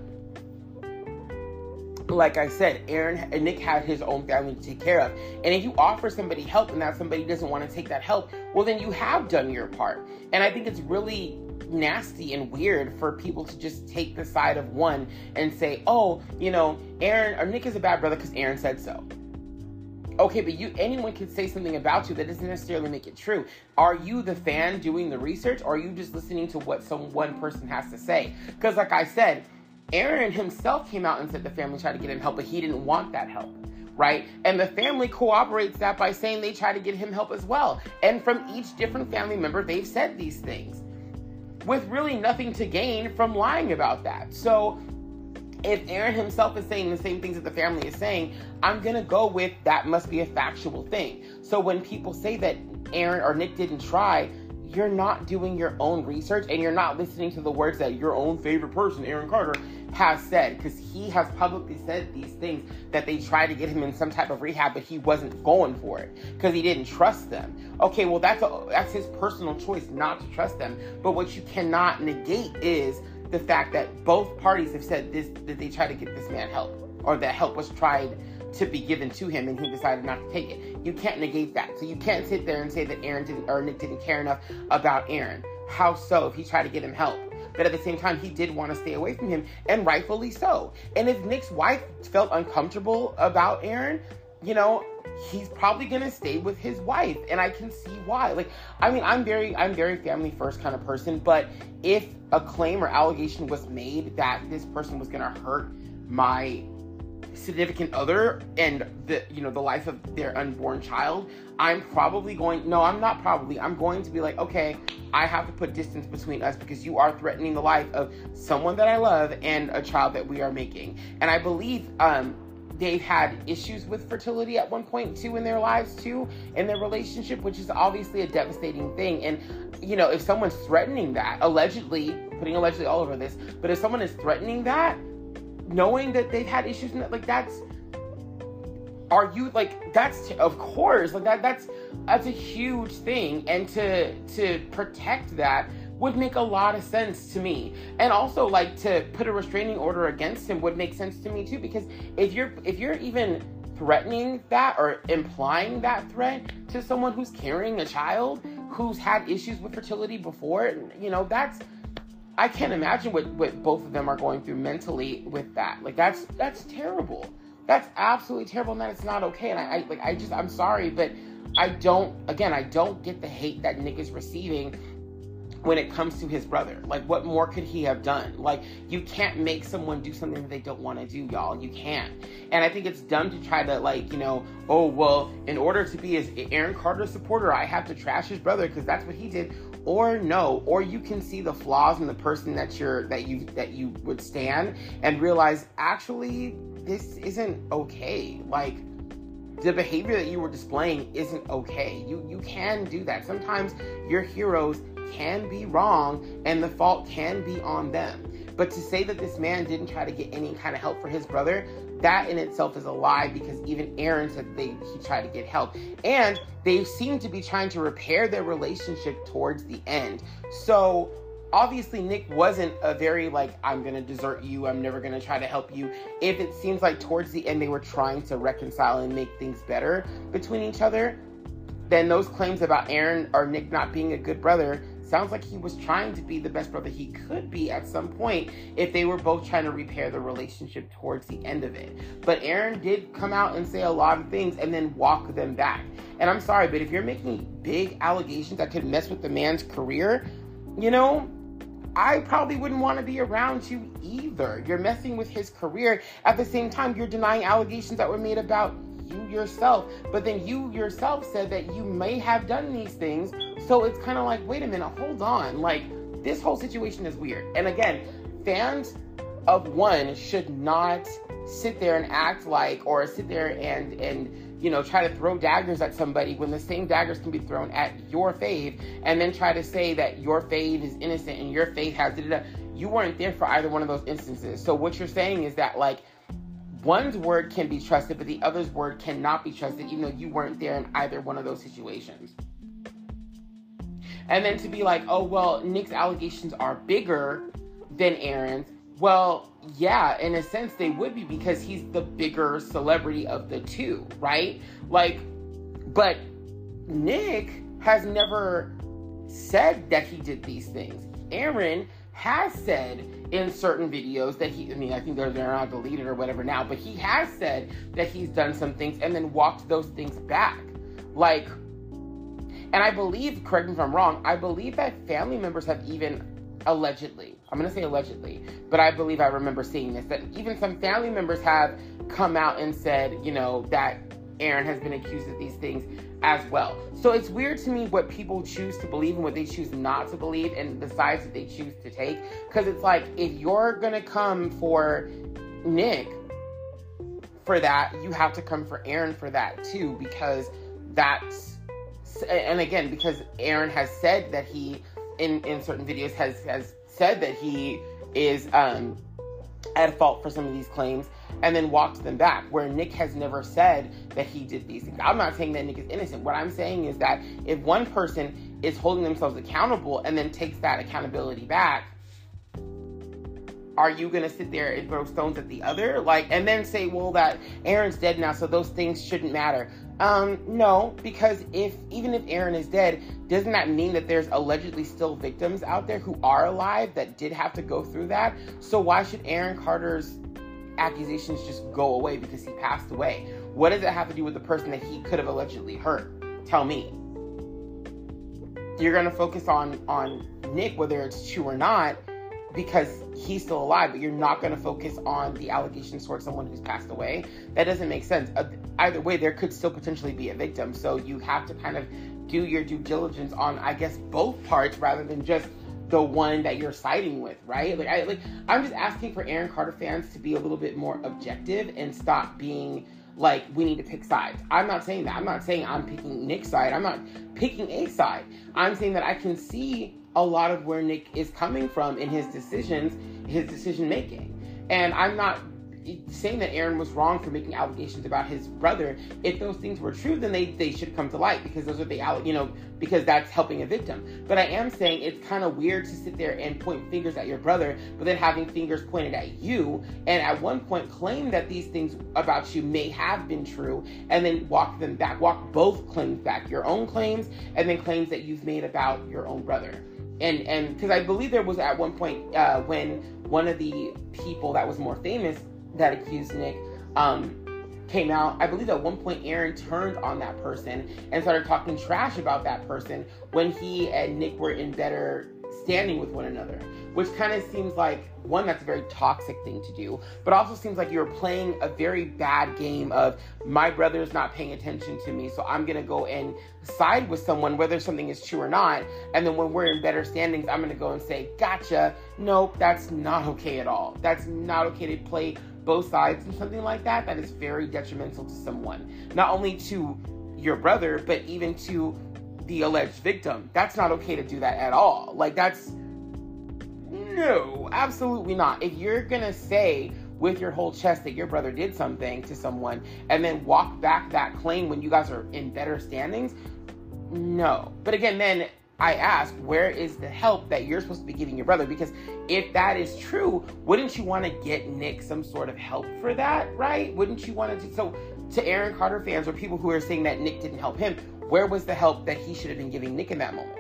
like I said, Aaron and Nick had his own family to take care of. And if you offer somebody help and that somebody doesn't want to take that help, well, then you have done your part. And I think it's really nasty and weird for people to just take the side of one and say, oh, you know, Aaron or Nick is a bad brother because Aaron said so. Okay, but you anyone can say something about you that doesn't necessarily make it true. Are you the fan doing the research or are you just listening to what some one person has to say? Because like I said, Aaron himself came out and said the family tried to get him help, but he didn't want that help, right? And the family cooperates that by saying they tried to get him help as well. And from each different family member, they've said these things with really nothing to gain from lying about that. So if Aaron himself is saying the same things that the family is saying, I'm gonna go with that must be a factual thing. So when people say that Aaron or Nick didn't try, you're not doing your own research and you're not listening to the words that your own favorite person, Aaron Carter, has said because he has publicly said these things that they tried to get him in some type of rehab, but he wasn't going for it because he didn't trust them. Okay, well that's a, that's his personal choice not to trust them. But what you cannot negate is the fact that both parties have said this that they tried to get this man help or that help was tried to be given to him and he decided not to take it. You can't negate that. So you can't sit there and say that Aaron didn't or Nick didn't care enough about Aaron. How so if he tried to get him help? But at the same time, he did want to stay away from him, and rightfully so. And if Nick's wife felt uncomfortable about Aaron, you know, he's probably gonna stay with his wife and i can see why like i mean i'm very i'm very family first kind of person but if a claim or allegation was made that this person was gonna hurt my significant other and the you know the life of their unborn child i'm probably going no i'm not probably i'm going to be like okay i have to put distance between us because you are threatening the life of someone that i love and a child that we are making. And i believe um they've had issues with fertility at one point too in their lives too in their relationship which is obviously a devastating thing. And you know if someone's threatening that allegedly putting allegedly all over this but if someone is threatening that knowing that they've had issues and that, like that's are you like that's of course like that that's that's a huge thing. And to to protect that would make a lot of sense to me. And also like to put a restraining order against him would make sense to me too because if you're if you're even threatening that or implying that threat to someone who's carrying a child who's had issues with fertility before you know that's I can't imagine what, what both of them are going through mentally with that. Like that's that's terrible. That's absolutely terrible, and that it's not okay. And I, I like I just I'm sorry, but I don't again I don't get the hate that Nick is receiving when it comes to his brother. Like, what more could he have done? Like, you can't make someone do something that they don't want to do, y'all. You can't. And I think it's dumb to try to, like, you know, oh, well, in order to be as Aaron Carter supporter, I have to trash his brother because that's what he did or no or you can see the flaws in the person that you're that you that you would stand and realize actually this isn't okay. Like the behavior that you were displaying isn't okay. You you can do that. Sometimes your heroes can be wrong and the fault can be on them. But to say that this man didn't try to get any kind of help for his brother that in itself is a lie because even Aaron said they he tried to get help. And they seem to be trying to repair their relationship towards the end. So obviously Nick wasn't a very like I'm gonna desert you, I'm never gonna try to help you. If it seems like towards the end they were trying to reconcile and make things better between each other, then those claims about Aaron or Nick not being a good brother sounds like he was trying to be the best brother he could be at some point if they were both trying to repair the relationship towards the end of it. But Aaron did come out and say a lot of things and then walk them back. And I'm sorry, but if you're making big allegations that could mess with the man's career, you know, I probably wouldn't want to be around you either. You're messing with his career. At the same time, you're denying allegations that were made about you yourself. But then you yourself said that you may have done these things. So it's kind of like, wait a minute, hold on. Like, this whole situation is weird. And again, fans of one should not sit there and act like or sit there and and you know try to throw daggers at somebody when the same daggers can be thrown at your fave and then try to say that your fave is innocent and your fave has you weren't there for either one of those instances so what you're saying is that like one's word can be trusted, but the other's word cannot be trusted, even though you weren't there in either one of those situations. And then to be like, oh, well, Nick's allegations are bigger than Aaron's. Well, yeah, in a sense they would be because he's the bigger celebrity of the two, right? Like, but Nick has never said that he did these things. Aaron has said in certain videos that he, I mean, I think they're, they're not deleted or whatever now, but he has said that he's done some things and then walked those things back. Like, and I believe, correct me if I'm wrong, I believe that family members have even allegedly, I'm to say allegedly, but I believe I remember seeing this, that even some family members have come out and said, you know, that Aaron has been accused of these things as well. So it's weird to me what people choose to believe and what they choose not to believe and the sides that they choose to take. Because it's like, if you're going to come for Nick for that, you have to come for Aaron for that too, because that's, and again, because Aaron has said that he, in, in certain videos, has, has said that he is um, at fault for some of these claims and then walked them back. Where Nick has never said that he did these things. I'm not saying that Nick is innocent. What I'm saying is that if one person is holding themselves accountable and then takes that accountability back, are you gonna sit there and throw stones at the other? Like, and then say, well, that Aaron's dead now, so those things shouldn't matter. Um, no, because if even if Aaron is dead, doesn't that mean that there's allegedly still victims out there who are alive that did have to go through that? So why should Aaron Carter's accusations just go away because he passed away? What does it have to do with the person that he could have allegedly hurt? Tell me. You're gonna focus on on Nick, whether it's true or not, because he's still alive, but you're not gonna focus on the allegations towards someone who's passed away. That doesn't make sense. Uh, either way, there could still potentially be a victim. So you have to kind of do your due diligence on, I guess, both parts rather than just the one that you're siding with, right? Like I like I'm just asking for Aaron Carter fans to be a little bit more objective and stop being like we need to pick sides. I'm not saying that. I'm not saying I'm picking Nick's side. I'm not picking a side. I'm saying that I can see a lot of where Nick is coming from in his decisions, his decision making. And I'm not saying that Aaron was wrong for making allegations about his brother. If those things were true, then they, they should come to light because those are the you know because that's helping a victim. But I am saying it's kind of weird to sit there and point fingers at your brother, but then having fingers pointed at you, and at one point claim that these things about you may have been true, and then walk them back, walk both claims back, your own claims, and then claims that you've made about your own brother and and because I believe there was at one point uh, when one of the people that was more famous that accused Nick um, came out. I believe at one point Aaron turned on that person and started talking trash about that person when he and Nick were in better standing with one another, which kind of seems like one that's a very toxic thing to do, but also seems like you're playing a very bad game of my brother's not paying attention to me, so I'm gonna go and side with someone whether something is true or not, and then when we're in better standings, I'm gonna go and say, gotcha. Nope, that's not okay at all. That's not okay to play both sides in something like that, that is very detrimental to someone. Not only to your brother, but even to the alleged victim. That's not okay to do that at all. Like, that's no, absolutely not. If you're gonna say with your whole chest that your brother did something to someone and then walk back that claim when you guys are in better standings, no. But again, then I ask, where is the help that you're supposed to be giving your brother? Because if that is true, wouldn't you want to get Nick some sort of help for that, right? Wouldn't you want to? So, to Aaron Carter fans or people who are saying that Nick didn't help him, where was the help that he should have been giving Nick in that moment?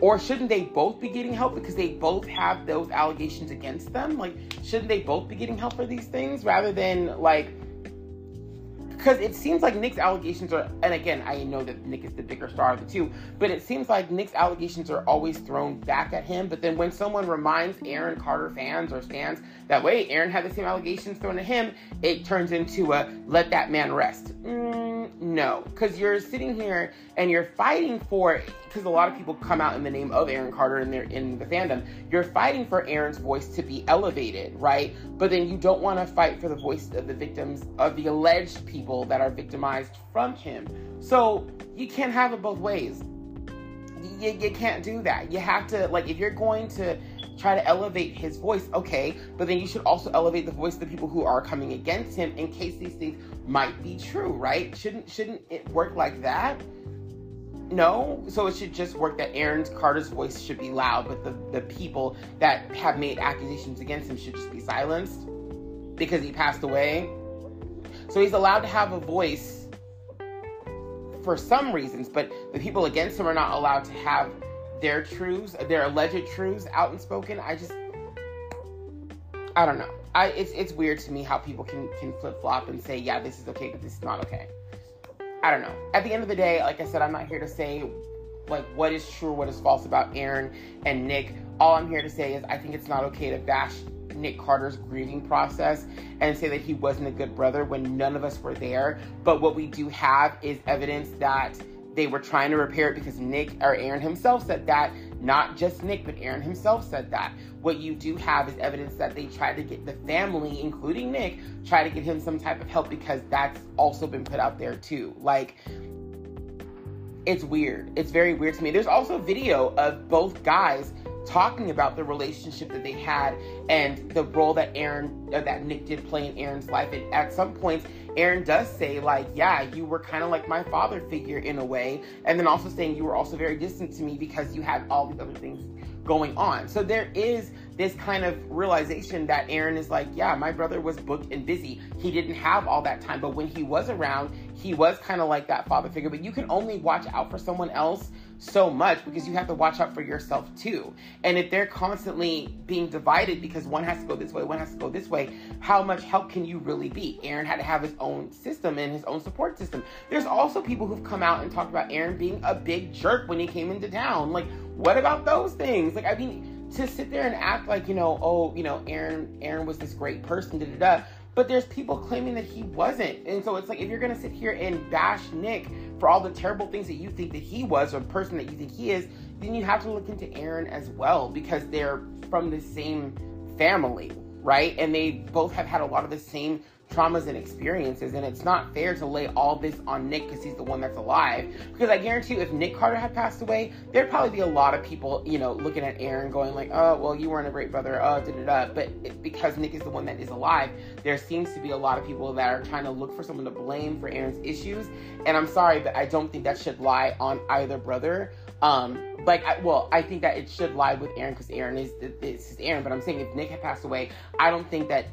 Or shouldn't they both be getting help because they both have those allegations against them? Like, shouldn't they both be getting help for these things rather than like because it seems like Nick's allegations are, and again, I know that Nick is the bigger star of the two, but it seems like Nick's allegations are always thrown back at him. But then when someone reminds Aaron Carter fans or fans that way, Aaron had the same allegations thrown at him, it turns into a let that man rest. Mm, no, because you're sitting here and you're fighting for, because a lot of people come out in the name of Aaron Carter and they're in the fandom, you're fighting for Aaron's voice to be elevated, right? But then you don't want to fight for the voice of the victims of the alleged people that are victimized from him. So you can't have it both ways. You, you can't do that. You have to, like, if you're going to try to elevate his voice, okay, but then you should also elevate the voice of the people who are coming against him in case these things might be true, right? Shouldn't shouldn't it work like that? no. So it should just work that Aaron Carter's voice should be loud, but the, the people that have made accusations against him should just be silenced because he passed away. So he's allowed to have a voice for some reasons, but the people against him are not allowed to have their truths, their alleged truths out and spoken. I just I don't know. I it's it's weird to me how people can can flip flop and say, yeah, this is okay, but this is not okay. I don't know. At the end of the day, like I said, I'm not here to say like what is true, what is false about Aaron and Nick. All I'm here to say is I think it's not okay to bash Nick Carter's grieving process and say that he wasn't a good brother when none of us were there. But what we do have is evidence that they were trying to repair it because Nick or Aaron himself said that. Not just Nick, but Aaron himself said that. What you do have is evidence that they tried to get the family, including Nick, try to get him some type of help because that's also been put out there too. Like, it's weird. It's very weird to me. There's also video of both guys talking about the relationship that they had and the role that Aaron, uh, that Nick did play in Aaron's life. And at some points, Aaron does say, like, yeah, you were kind of like my father figure in a way. And then also saying you were also very distant to me because you had all these other things going on. So there is this kind of realization that Aaron is like, yeah, my brother was booked and busy. He didn't have all that time. But when he was around, he was kind of like that father figure. But you can only watch out for someone else so much because you have to watch out for yourself too. And if they're constantly being divided because one has to go this way, one has to go this way, how much help can you really be? Aaron had to have his own system and his own support system. There's also people who've come out and talked about Aaron being a big jerk when he came into town. Like, what about those things? Like, I mean, to sit there and act like, you know, oh, you know, Aaron, Aaron was this great person, da da da but there's people claiming that he wasn't. And so it's like if you're gonna sit here and bash Nick for all the terrible things that you think that he was or person that you think he is, then you have to look into Aaron as well because they're from the same family, right? And they both have had a lot of the same traumas and experiences. And it's not fair to lay all this on Nick because he's the one that's alive. Because I guarantee you, if Nick Carter had passed away, there'd probably be a lot of people, you know, looking at Aaron going like, oh, well, you weren't a great brother, oh, da da da. But it, because Nick is the one that is alive, there seems to be a lot of people that are trying to look for someone to blame for Aaron's issues. And I'm sorry, but I don't think that should lie on either brother. Um, like, I, well, I think that it should lie with Aaron because Aaron is this is Aaron. But I'm saying if Nick had passed away, I don't think that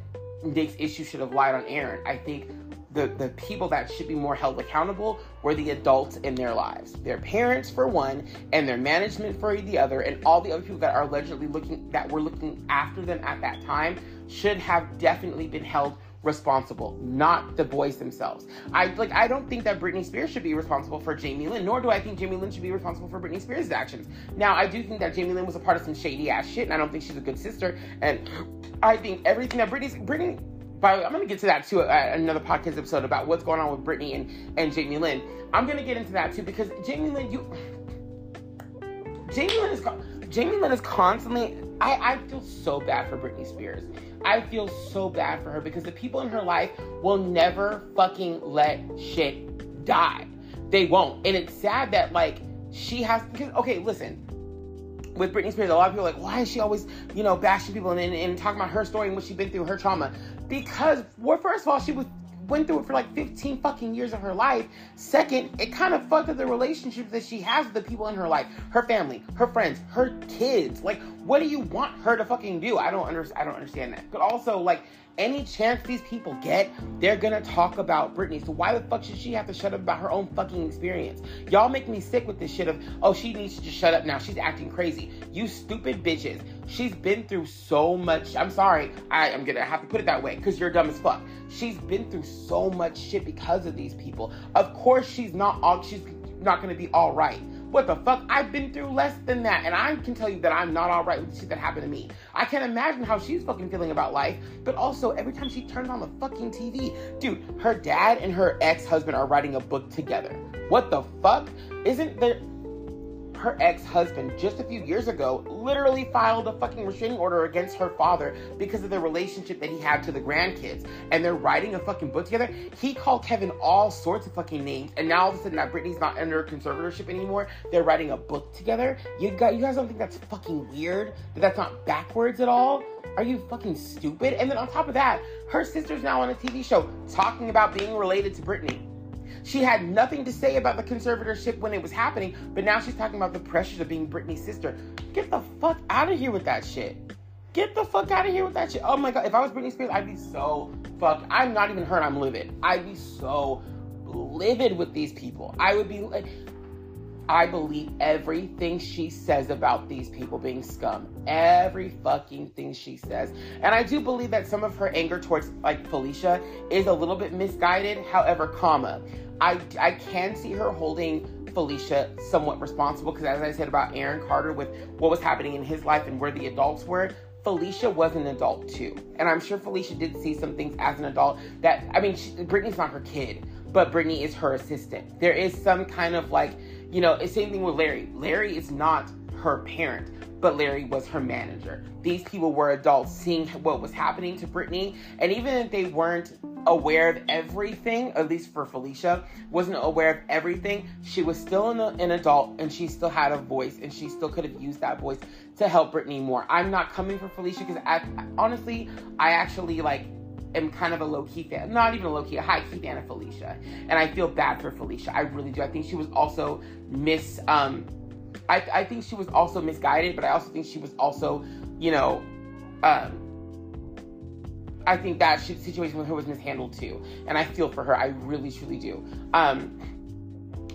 Nick's issue should have lied on Aaron. I think the, the people that should be more held accountable were the adults in their lives. Their parents for one, and their management for the other, and all the other people that are allegedly looking that were looking after them at that time should have definitely been held responsible, not the boys themselves. I like I don't think that Britney Spears should be responsible for Jamie Lynn, nor do I think Jamie Lynn should be responsible for Britney Spears' actions. Now, I do think that Jamie Lynn was a part of some shady ass shit, and I don't think she's a good sister. And I think everything that Britney's Britney by the way, I'm gonna get to that too another podcast episode about what's going on with Britney and, and Jamie Lynn. I'm gonna get into that too because Jamie Lynn, you Jamie Lynn is Jamie Lynn is constantly I, I feel so bad for Britney Spears. I feel so bad for her because the people in her life will never fucking let shit die. They won't. And it's sad that like she has because okay, listen. With Britney Spears, a lot of people are like, why is she always, you know, bashing people and, and, and talking about her story and what she's been through, her trauma? Because, well, first of all, she was went through it for like 15 fucking years of her life. Second, it kind of fucked up the relationships that she has with the people in her life, her family, her friends, her kids. Like, what do you want her to fucking do? I don't understand. I don't understand that. But also, like, any chance these people get, they're gonna talk about Britney. So why the fuck should she have to shut up about her own fucking experience? Y'all make me sick with this shit of, oh, she needs to just shut up now. She's acting crazy. You stupid bitches. She's been through so much. I'm sorry. I, am gonna have to put it that way because you're dumb as fuck. She's been through so much shit because of these people. Of course, she's not all. She's not gonna be all right. What the fuck? I've been through less than that, and I can tell you that I'm not all right with shit that happened to me. I can't imagine how she's fucking feeling about life, but also every time she turns on the fucking TV, dude, her dad and her ex husband are writing a book together. What the fuck? Isn't there? Her ex-husband just a few years ago literally filed a fucking restraining order against her father because of the relationship that he had to the grandkids. And they're writing a fucking book together. He called kevin all sorts of fucking names. And now all of a sudden that britney's not under conservatorship anymore. They're writing a book together. You got you guys don't think that's fucking weird? That that's not backwards at all? Are you fucking stupid? And then on top of that her sister's now on a tv show talking about being related to britney She had nothing to say about the conservatorship when it was happening, but now she's talking about the pressures of being Britney's sister. Get the fuck out of here with that shit. Get the fuck out of here with that shit. Oh my god, if I was Britney Spears, I'd be so fucked. I'm not even hurt, I'm livid. I'd be so livid with these people. I would be like, I believe everything she says about these people being scum. Every fucking thing she says. And I do believe that some of her anger towards like Felicia is a little bit misguided. However, comma, I I can see her holding Felicia somewhat responsible because as I said about Aaron Carter with what was happening in his life and where the adults were, Felicia was an adult too. And I'm sure Felicia did see some things as an adult that, I mean, she, Britney's not her kid, but Britney is her assistant. There is some kind of like, you know, same thing with Larry. Larry is not her parent, but Larry was her manager. These people were adults seeing what was happening to Britney, and even if they weren't aware of everything, at least for Felicia, wasn't aware of everything, she was still an, an adult and she still had a voice and she still could have used that voice to help Britney more. I'm not coming for Felicia because honestly, I actually like am kind of a low key fan, not even a low key, a high key fan of Felicia, and I feel bad for Felicia. I really do. I think she was also miss. Um, I, I think she was also misguided, but I also think she was also, you know, um, I think that situation with her was mishandled too, and I feel for her. I really, truly do. Um,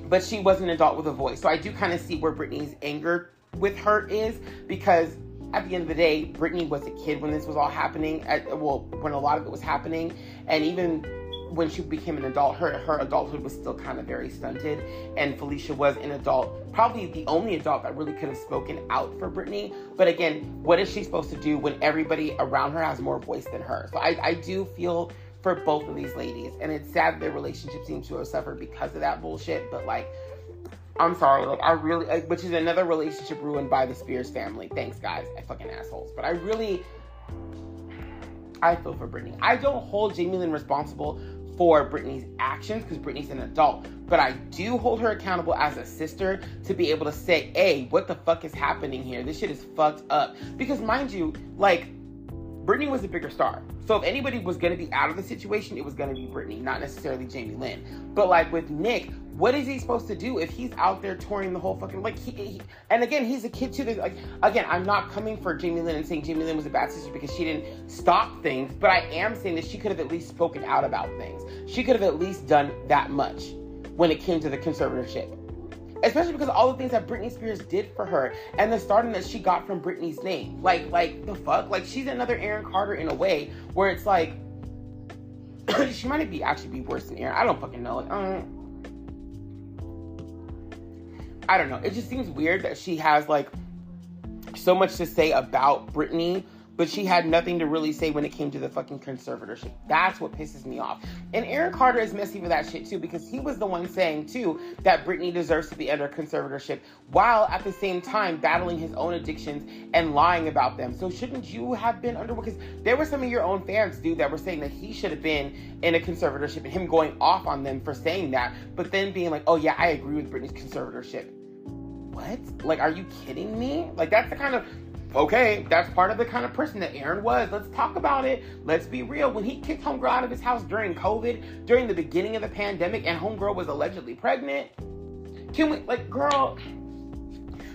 but she was an adult with a voice, so I do kind of see where Britney's anger with her is because at the end of the day, Brittany was a kid when this was all happening. At, well, when a lot of it was happening, and even when she became an adult, her her adulthood was still kind of very stunted. And Felicia was an adult, probably the only adult that really could have spoken out for Britney. But again, what is she supposed to do when everybody around her has more voice than her? So I, I do feel for both of these ladies, and it's sad their relationship seems to have suffered because of that bullshit. But like I'm sorry, like I really, like, which is another relationship ruined by the Spears family. Thanks, guys. I fucking assholes. But I really, I feel for Britney. I don't hold Jamie Lynn responsible for Britney's actions because Britney's an adult, but I do hold her accountable as a sister to be able to say, "Hey, what the fuck is happening here? This shit is fucked up." Because mind you, like Britney was a bigger star. So if anybody was going to be out of the situation, it was going to be Britney, not necessarily Jamie Lynn. But like with Nick, what is he supposed to do if he's out there touring the whole fucking like he, he and again he's a kid too like again i'm not coming for jamie lynn and saying jamie lynn was a bad sister because she didn't stop things but i am saying that she could have at least spoken out about things she could have at least done that much when it came to the conservatorship especially because all the things that Britney Spears did for her and the stardom that she got from Britney's name. Like, like the fuck, like she's another Aaron Carter in a way where it's like she might be actually be worse than Aaron. I don't fucking know. Like, um, I don't know. It just seems weird that she has like so much to say about Britney but she had nothing to really say when it came to the fucking conservatorship. That's what pisses me off. And Aaron Carter is messy with that shit too because he was the one saying too that Britney deserves to be under conservatorship while at the same time battling his own addictions and lying about them. So shouldn't you have been under because there were some of your own fans, dude, that were saying that he should have been in a conservatorship and him going off on them for saying that, but then being like, oh yeah, I agree with Britney's conservatorship what? Like, are you kidding me? Like, that's the kind of okay, that's part of the kind of person that Aaron was. Let's talk about it. Let's be real. When he kicked Homegirl out of his house during COVID, during the beginning of the pandemic, and Homegirl was allegedly pregnant, can we, like, girl,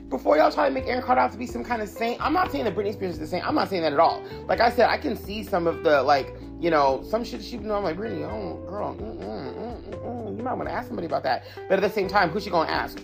before y'all try to make Aaron Carter out to be some kind of saint, I'm not saying that Britney Spears is the saint. I'm not saying that at all. Like I said, I can see some of the, like, you know, some shit she know. I'm like, Britney, oh, girl, mm, mm, mm, you might want to ask somebody about that. But at the same time, who's she going to ask?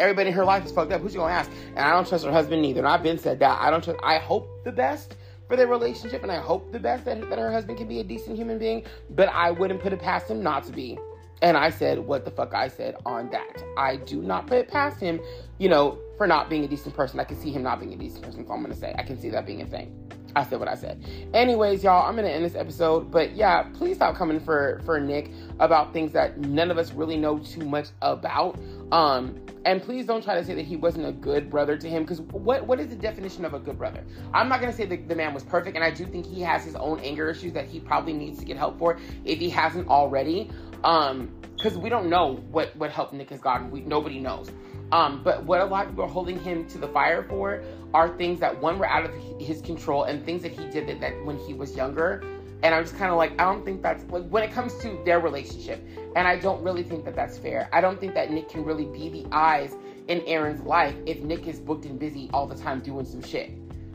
Everybody in her life is fucked up. Who's she gonna ask? And I don't trust her husband neither. And I've been said that. I don't trust. I hope the best for their relationship, and I hope the best that, that her husband can be a decent human being. But I wouldn't put it past him not to be. And I said what the fuck I said on that. I do not put it past him, you know, for not being a decent person. I can see him not being a decent person. So I'm gonna say I can see that being a thing. I said what I said. Anyways, y'all, I'm gonna end this episode. But yeah, please stop coming for for Nick about things that none of us really know too much about. Um, and please don't try to say that he wasn't a good brother to him, because what what is the definition of a good brother? I'm not gonna say that the man was perfect, and I do think he has his own anger issues that he probably needs to get help for if he hasn't already. Um, because we don't know what what help Nick has gotten. We nobody knows. Um, but what a lot of people are holding him to the fire for are things that one were out of his control and things that he did that, that when he was younger And I'm just kind of like, I don't think that's like when it comes to their relationship. And I don't really think that that's fair. I don't think that Nick can really be the eyes in Aaron's life if Nick is booked and busy all the time doing some shit,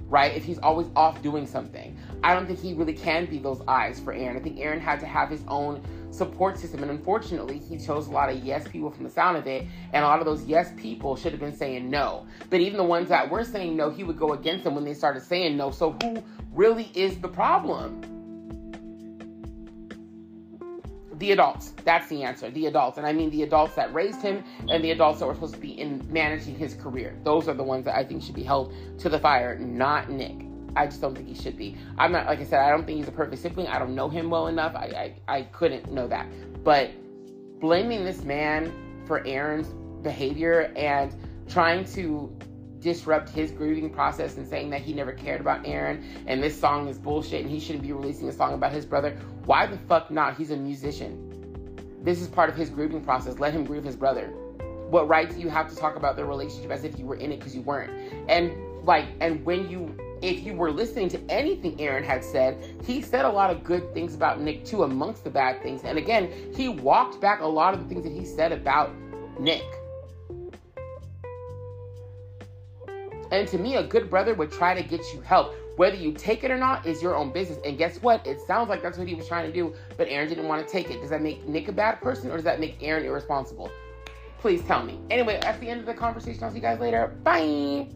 right? If he's always off doing something. I don't think he really can be those eyes for Aaron. I think Aaron had to have his own support system. And unfortunately, he chose a lot of yes people from the sound of it. And a lot of those yes people should have been saying no. But even the ones that were saying no, he would go against them when they started saying no. So who really is the problem? The adults. That's the answer. The adults. And I mean the adults that raised him and the adults that were supposed to be in managing his career. Those are the ones that I think should be held to the fire, not Nick. I just don't think he should be. I'm not, like I said, I don't think he's a perfect sibling. I don't know him well enough. I, I, I couldn't know that. But blaming this man for Aaron's behavior and trying to disrupt his grieving process and saying that he never cared about Aaron and this song is bullshit and he shouldn't be releasing a song about his brother. Why the fuck not? He's a musician. This is part of his grieving process. Let him grieve his brother. What right do you have to talk about their relationship as if you were in it because you weren't? And like, and when you, if you were listening to anything Aaron had said, he said a lot of good things about Nick too, amongst the bad things. And again, he walked back a lot of the things that he said about Nick. And to me, a good brother would try to get you help. Whether you take it or not is your own business. And guess what? It sounds like that's what he was trying to do, but Aaron didn't want to take it. Does that make Nick a bad person or does that make Aaron irresponsible? Please tell me. Anyway, that's the end of the conversation. I'll see you guys later. Bye.